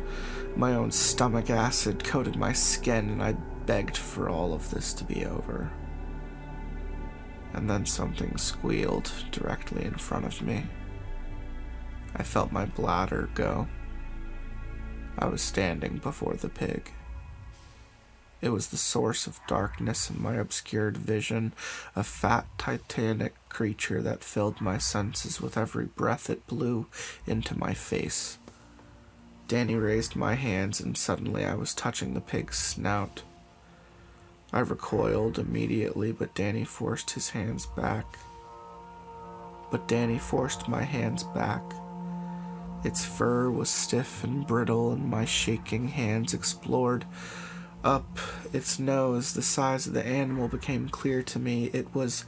My own stomach acid coated my skin, and I begged for all of this to be over. And then something squealed directly in front of me. I felt my bladder go. I was standing before the pig. It was the source of darkness in my obscured vision, a fat, titanic creature that filled my senses with every breath it blew into my face. Danny raised my hands, and suddenly I was touching the pig's snout. I recoiled immediately, but Danny forced his hands back. But Danny forced my hands back. Its fur was stiff and brittle, and my shaking hands explored up its nose, the size of the animal became clear to me. It was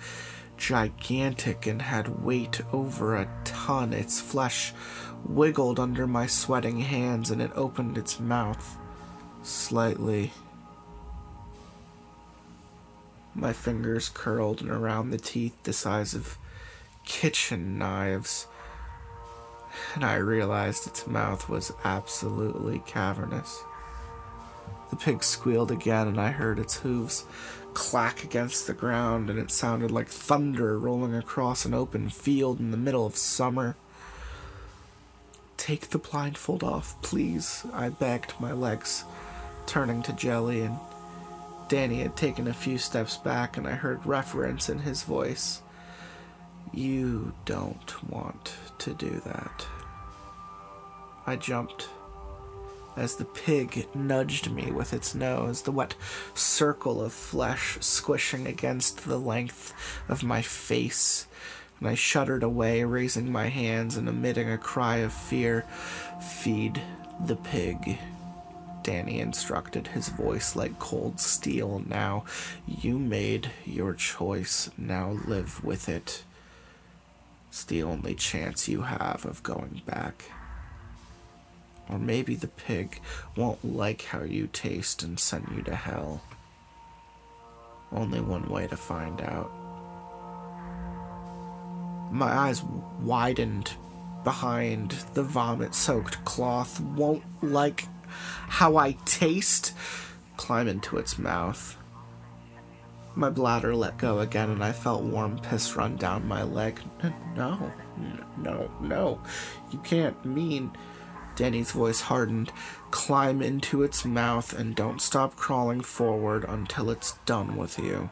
gigantic and had weight over a ton. Its flesh wiggled under my sweating hands and it opened its mouth slightly. My fingers curled and around the teeth the size of kitchen knives. and I realized its mouth was absolutely cavernous. Pig squealed again, and I heard its hooves clack against the ground, and it sounded like thunder rolling across an open field in the middle of summer. Take the blindfold off, please, I begged, my legs turning to jelly, and Danny had taken a few steps back, and I heard reference in his voice. You don't want to do that. I jumped as the pig nudged me with its nose, the wet circle of flesh squishing against the length of my face, and I shuddered away, raising my hands and emitting a cry of fear. Feed the pig. Danny instructed, his voice like cold steel. Now, you made your choice. Now live with it. It's the only chance you have of going back. Or maybe the pig won't like how you taste and send you to hell. Only one way to find out. My eyes widened behind the vomit soaked cloth. Won't like how I taste? Climb into its mouth. My bladder let go again, and I felt warm piss run down my leg. No, no, no. You can't mean. Danny's voice hardened. Climb into its mouth and don't stop crawling forward until it's done with you.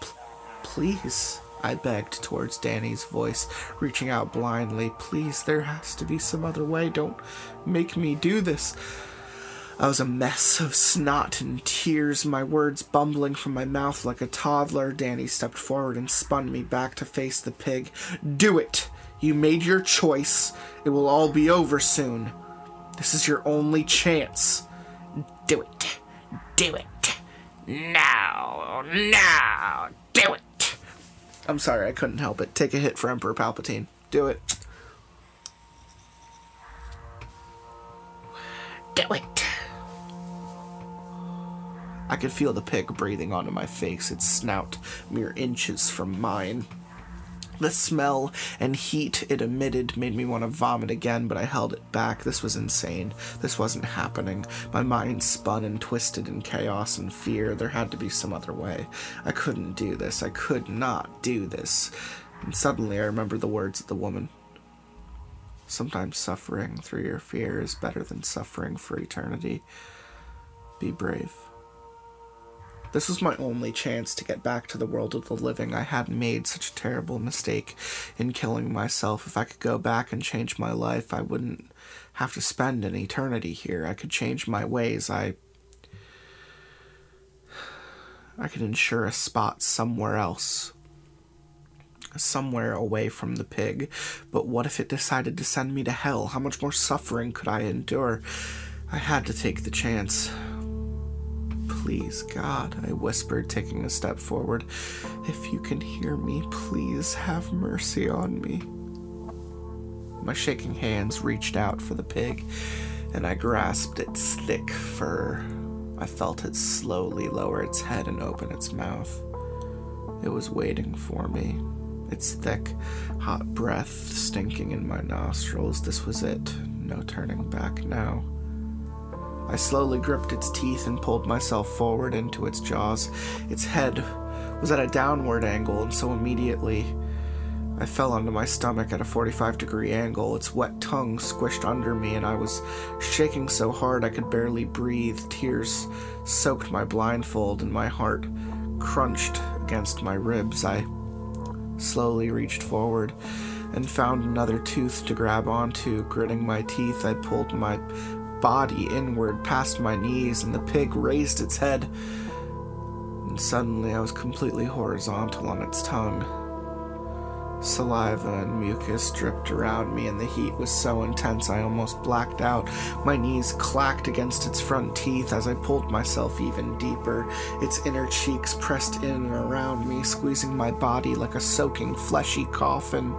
P- please, I begged towards Danny's voice, reaching out blindly. Please, there has to be some other way. Don't make me do this. I was a mess of snot and tears, my words bumbling from my mouth like a toddler. Danny stepped forward and spun me back to face the pig. Do it! You made your choice. It will all be over soon. This is your only chance. Do it. Do it. Now. Now. Do it. I'm sorry, I couldn't help it. Take a hit for Emperor Palpatine. Do it. Do it. I could feel the pig breathing onto my face, its snout mere inches from mine. The smell and heat it emitted made me want to vomit again, but I held it back. This was insane. This wasn't happening. My mind spun and twisted in chaos and fear. There had to be some other way. I couldn't do this. I could not do this. And suddenly I remembered the words of the woman. Sometimes suffering through your fear is better than suffering for eternity. Be brave. This was my only chance to get back to the world of the living. I hadn't made such a terrible mistake in killing myself. If I could go back and change my life, I wouldn't have to spend an eternity here. I could change my ways. I I could ensure a spot somewhere else. Somewhere away from the pig. But what if it decided to send me to hell? How much more suffering could I endure? I had to take the chance. Please, God, I whispered, taking a step forward. If you can hear me, please have mercy on me. My shaking hands reached out for the pig, and I grasped its thick fur. I felt it slowly lower its head and open its mouth. It was waiting for me, its thick, hot breath stinking in my nostrils. This was it. No turning back now. I slowly gripped its teeth and pulled myself forward into its jaws. Its head was at a downward angle, and so immediately I fell onto my stomach at a 45 degree angle. Its wet tongue squished under me, and I was shaking so hard I could barely breathe. Tears soaked my blindfold, and my heart crunched against my ribs. I slowly reached forward and found another tooth to grab onto. Gritting my teeth, I pulled my body inward past my knees, and the pig raised its head. And suddenly I was completely horizontal on its tongue. Saliva and mucus dripped around me, and the heat was so intense I almost blacked out. My knees clacked against its front teeth as I pulled myself even deeper. Its inner cheeks pressed in and around me, squeezing my body like a soaking, fleshy coffin.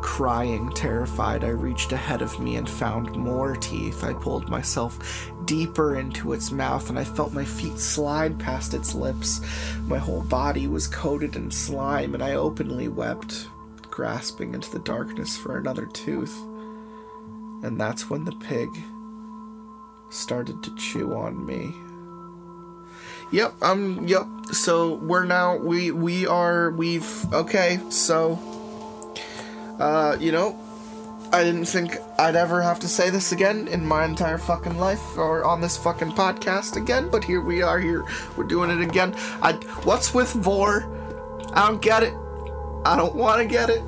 Crying, terrified, I reached ahead of me and found more teeth. I pulled myself deeper into its mouth and I felt my feet slide past its lips. My whole body was coated in slime and I openly wept, grasping into the darkness for another tooth. And that's when the pig started to chew on me. Yep, um yep. So we're now we we are we've okay, so uh you know, I didn't think I'd ever have to say this again in my entire fucking life or on this fucking podcast again, but here we are here. We're doing it again. I what's with vore? I don't get it. I don't want to get it.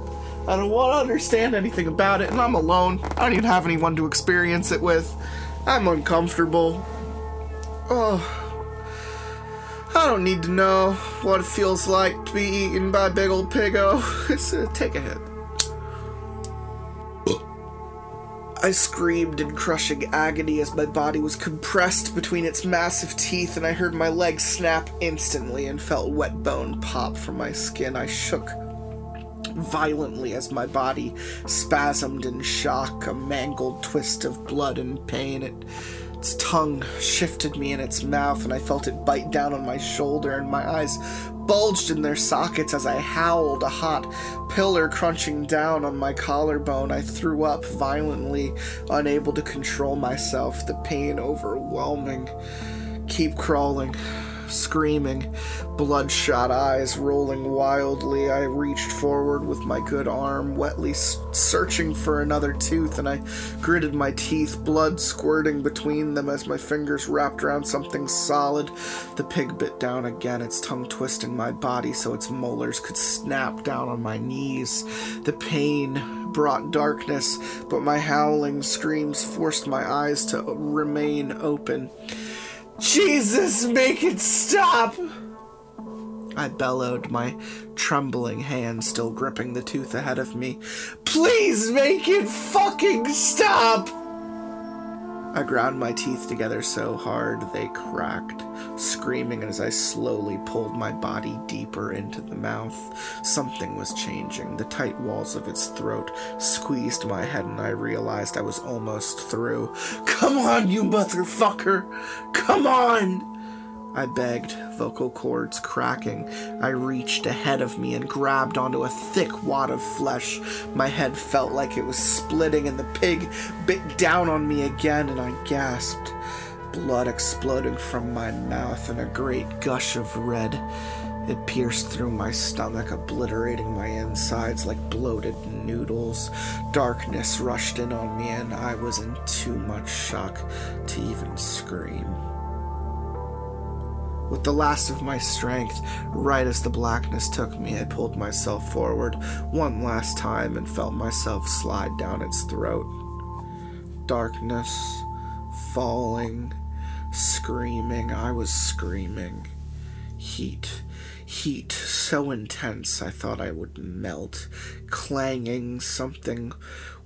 I don't want to understand anything about it, and I'm alone. I don't even have anyone to experience it with. I'm uncomfortable. Oh. I don't need to know what it feels like to be eaten by Big Old Piggo. It's, uh, take a hit. I screamed in crushing agony as my body was compressed between its massive teeth, and I heard my legs snap instantly and felt wet bone pop from my skin. I shook violently as my body spasmed in shock, a mangled twist of blood and pain. It, its tongue shifted me in its mouth, and I felt it bite down on my shoulder, and my eyes bulged in their sockets as I howled, a hot pillar crunching down on my collarbone. I threw up violently, unable to control myself, the pain overwhelming. Keep crawling screaming, bloodshot eyes rolling wildly. I reached forward with my good arm, wetly searching for another tooth, and I gritted my teeth, blood squirting between them as my fingers wrapped around something solid. The pig bit down again, its tongue twisting my body so its molars could snap down on my knees. The pain brought darkness, but my howling screams forced my eyes to remain open. Jesus, make it stop! I bellowed, my trembling hand still gripping the tooth ahead of me. Please make it fucking stop! I ground my teeth together so hard they cracked, screaming as I slowly pulled my body deeper into the mouth. Something was changing. The tight walls of its throat squeezed my head, and I realized I was almost through. Come on, you motherfucker! Come on! I begged, vocal cords cracking. I reached ahead of me and grabbed onto a thick wad of flesh. My head felt like it was splitting, and the pig bit down on me again, and I gasped. Blood exploding from my mouth in a great gush of red. It pierced through my stomach, obliterating my insides like bloated noodles. Darkness rushed in on me, and I was in too much shock to even scream with the last of my strength. Right as the blackness took me, I pulled myself forward one last time and felt myself slide down its throat. Darkness, falling, screaming. I was screaming. Heat. Heat so intense I thought I would melt. Clanging, something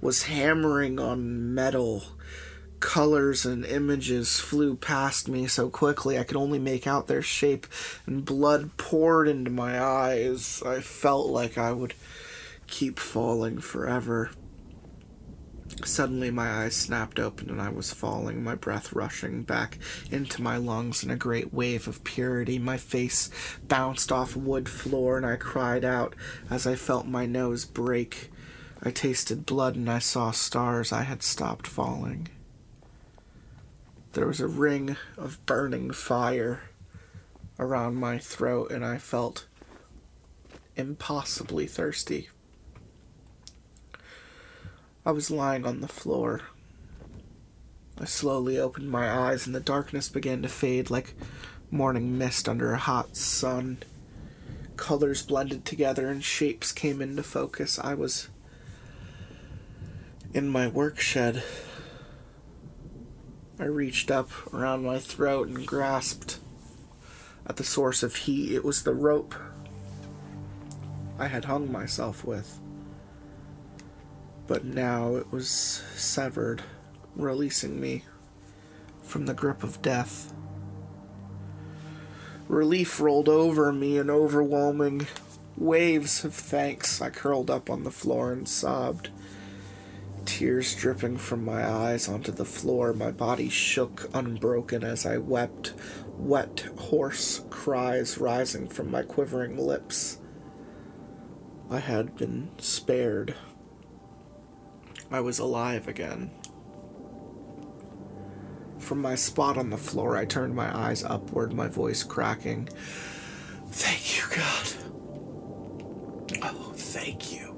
was hammering on metal colors and images flew past me so quickly I could only make out their shape, and blood poured into my eyes. I felt like I would keep falling forever. Suddenly, my eyes snapped open and I was falling, my breath rushing back into my lungs in a great wave of purity. My face bounced off wood floor and I cried out as I felt my nose break. I tasted blood and I saw stars. I had stopped falling. There was a ring of burning fire around my throat, and I felt impossibly thirsty. I was lying on the floor. I slowly opened my eyes, and the darkness began to fade like morning mist under a hot sun. Colors blended together and shapes came into focus. I was in my work shed. I reached up around my throat and grasped at the source of heat. It was the rope I had hung myself with. But now it was severed, releasing me from the grip of death. Relief rolled over me in overwhelming waves of thanks. I curled up on the floor and sobbed tears dripping from my eyes onto the floor. My body shook unbroken as I wept, wet, hoarse cries rising from my quivering lips. I had been spared. I was alive again. From my spot on the floor, I turned my eyes upward, my voice cracking. Thank you, God. Oh, thank you.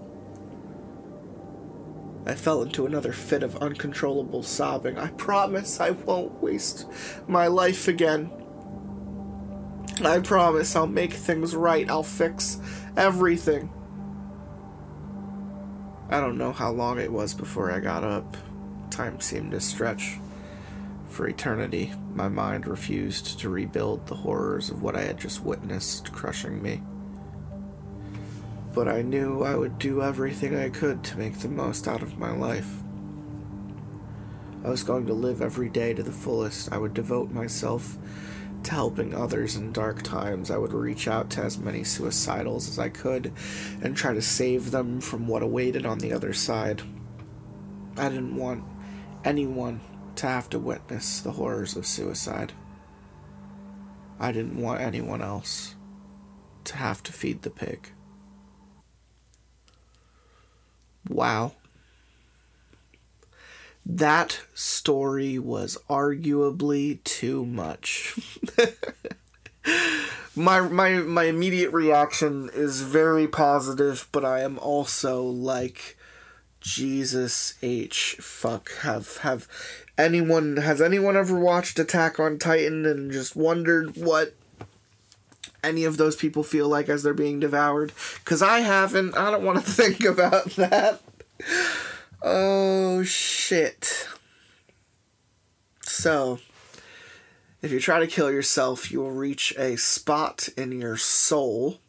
I fell into another fit of uncontrollable sobbing. I promise I won't waste my life again. I promise I'll make things right. I'll fix everything. I don't know how long it was before I got up. Time seemed to stretch for eternity. My mind refused to rebuild the horrors of what I had just witnessed crushing me. But I knew I would do everything I could to make the most out of my life. I was going to live every day to the fullest. I would devote myself to helping others in dark times. I would reach out to as many suicidals as I could and try to save them from what awaited on the other side. I didn't want anyone to have to witness the horrors of suicide. I didn't want anyone else to have to feed the pig. Wow. That story was arguably too much. my my my immediate reaction is very positive, but I am also like Jesus H fuck have have anyone has anyone ever watched Attack on Titan and just wondered what any of those people feel like as they're being devoured? Cuz I haven't. I don't want to think about that. Oh shit. So, if you try to kill yourself, you will reach a spot in your soul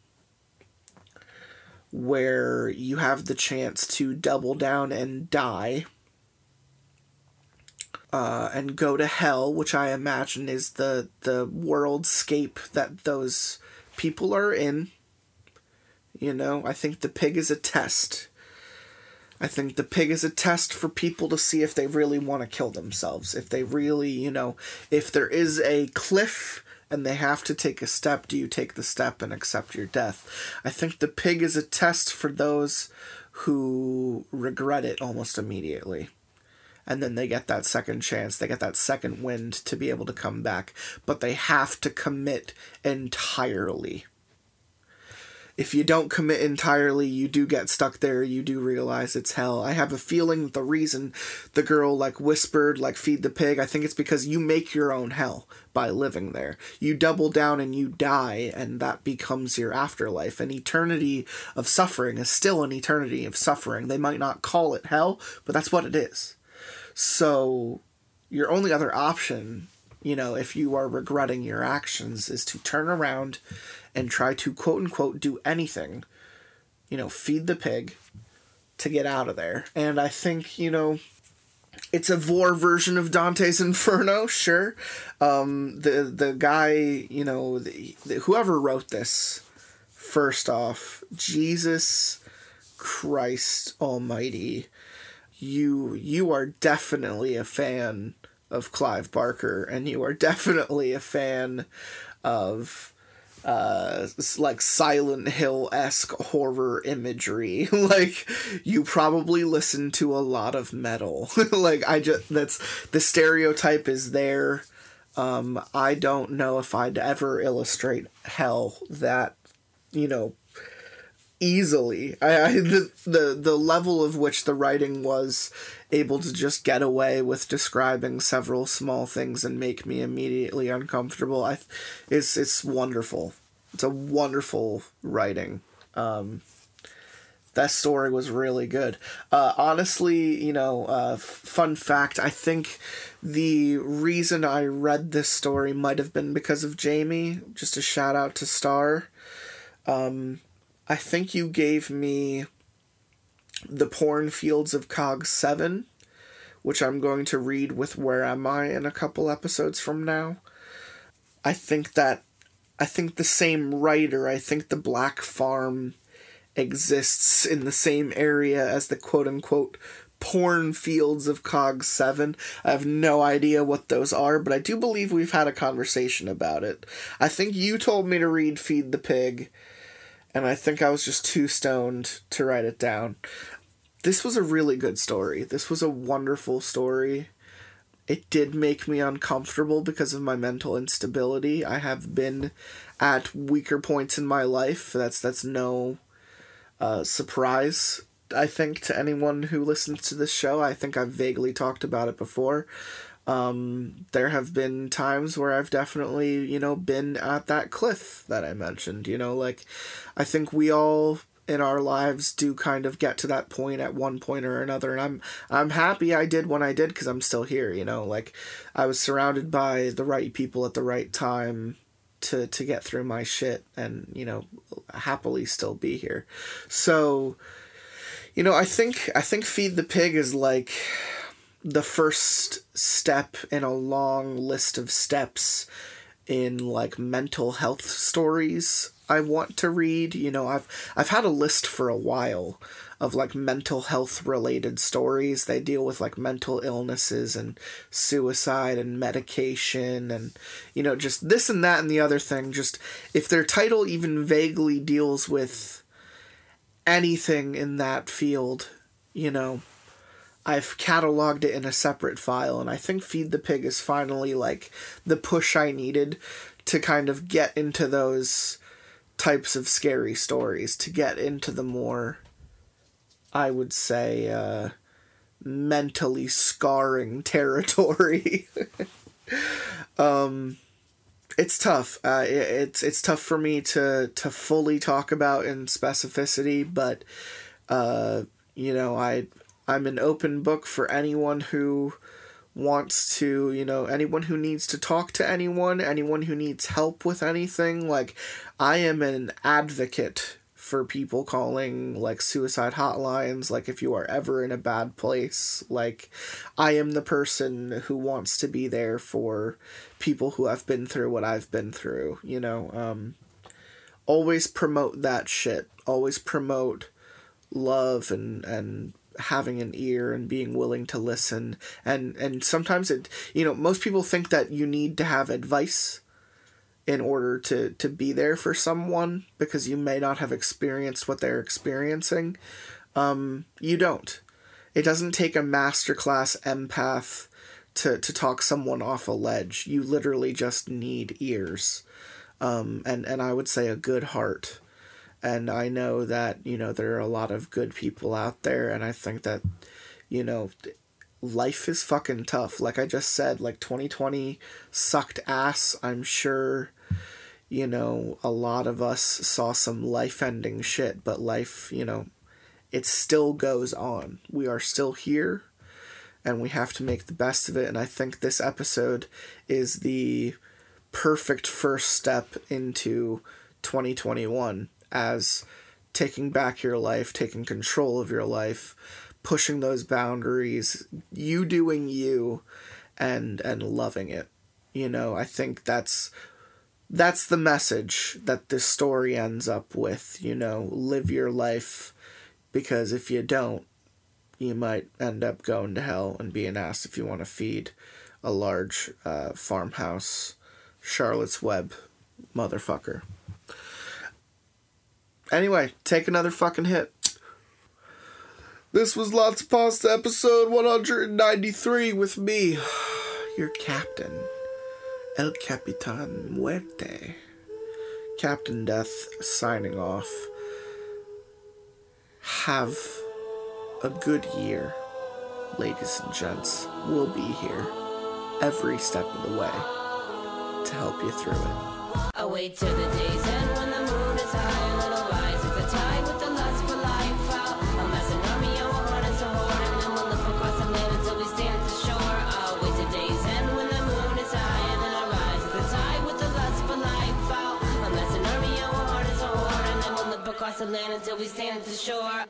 where you have the chance to double down and die. Uh, and go to hell, which I imagine is the the worldscape that those people are in. You know, I think the pig is a test. I think the pig is a test for people to see if they really want to kill themselves. If they really, you know, if there is a cliff and they have to take a step, do you take the step and accept your death? I think the pig is a test for those who regret it almost immediately. And then they get that second chance, they get that second wind to be able to come back, but they have to commit entirely if you don't commit entirely, you do get stuck there. You do realize it's hell. I have a feeling that the reason the girl like whispered, like feed the pig, I think it's because you make your own hell by living there. You double down and you die, and that becomes your afterlife. An eternity of suffering is still an eternity of suffering. They might not call it hell, but that's what it is. So, your only other option, you know, if you are regretting your actions, is to turn around and try to quote unquote do anything, you know, feed the pig to get out of there. And I think, you know, it's a vore version of Dante's Inferno, sure. Um, the the guy, you know, the, the, whoever wrote this, first off, Jesus Christ Almighty, you you are definitely a fan of Clive Barker, and you are definitely a fan of uh like silent hill esque horror imagery. Like you probably listen to a lot of metal. Like i just that's the stereotype is there. Um i don't know if i'd ever illustrate hell that you know easily I, I the, the the level of which the writing was able to just get away with describing several small things and make me immediately uncomfortable. I, it's it's wonderful. It's a wonderful writing. Um, that story was really good. Uh, honestly, you know, uh, fun fact I think the reason I read this story might have been because of Jamie. Just a shout out to Star. Um, I think you gave me the Porn Fields of Cog 7, which I'm going to read with Where Am I in a couple episodes from now. I think that I think the same writer, I think the Black Farm exists in the same area as the quote unquote porn fields of Cog 7. I have no idea what those are, but I do believe we've had a conversation about it. I think you told me to read Feed the Pig, and I think I was just too stoned to write it down. This was a really good story. This was a wonderful story. It did make me uncomfortable because of my mental instability. I have been at weaker points in my life. That's that's no uh, surprise. I think to anyone who listens to this show, I think I've vaguely talked about it before. Um, there have been times where I've definitely, you know, been at that cliff that I mentioned. You know, like I think we all in our lives do kind of get to that point at one point or another and I'm I'm happy I did when I did cuz I'm still here, you know, like I was surrounded by the right people at the right time to to get through my shit and, you know, happily still be here. So you know, I think I think feed the pig is like the first step in a long list of steps in like mental health stories I want to read. You know, I've I've had a list for a while of like mental health related stories. They deal with like mental illnesses and suicide and medication and you know just this and that and the other thing. Just if their title even vaguely deals with anything in that field, you know, I've cataloged it in a separate file, and I think Feed the Pig is finally like the push I needed to kind of get into those types of scary stories, to get into the more, I would say, uh, mentally scarring territory. um, it's tough. Uh, it, it's it's tough for me to to fully talk about in specificity, but uh, you know, I I'm an open book for anyone who wants to, you know, anyone who needs to talk to anyone, anyone who needs help with anything. Like, I am an advocate for people calling like suicide hotlines like if you are ever in a bad place like i am the person who wants to be there for people who have been through what i've been through you know um always promote that shit always promote love and and having an ear and being willing to listen. And and sometimes it you know most people think that you need to have advice in order to to be there for someone because you may not have experienced what they're experiencing. Um you don't. It doesn't take a masterclass empath to to talk someone off a ledge. You literally just need ears. Um and and I would say a good heart and I know that you know there are a lot of good people out there and I think that you know life is fucking tough. Like I just said like 2020 sucked ass. I'm sure you know a lot of us saw some life ending shit but life you know it still goes on. We are still here and we have to make the best of it. And I think this episode is the perfect first step into 2021 as taking back your life, taking control of your life, pushing those boundaries, you doing you and and loving it. You know, I think that's that's the message that this story ends up with, you know, live your life because if you don't, you might end up going to hell and being asked if you want to feed a large uh, farmhouse Charlotte's Web motherfucker. Anyway, take another fucking hit. This was Lots of Pasta episode 193 with me, your captain, El Capitan Muerte. Captain Death signing off. Have a good year, ladies and gents. We'll be here every step of the way to help you through it. Land until we stand at the shore.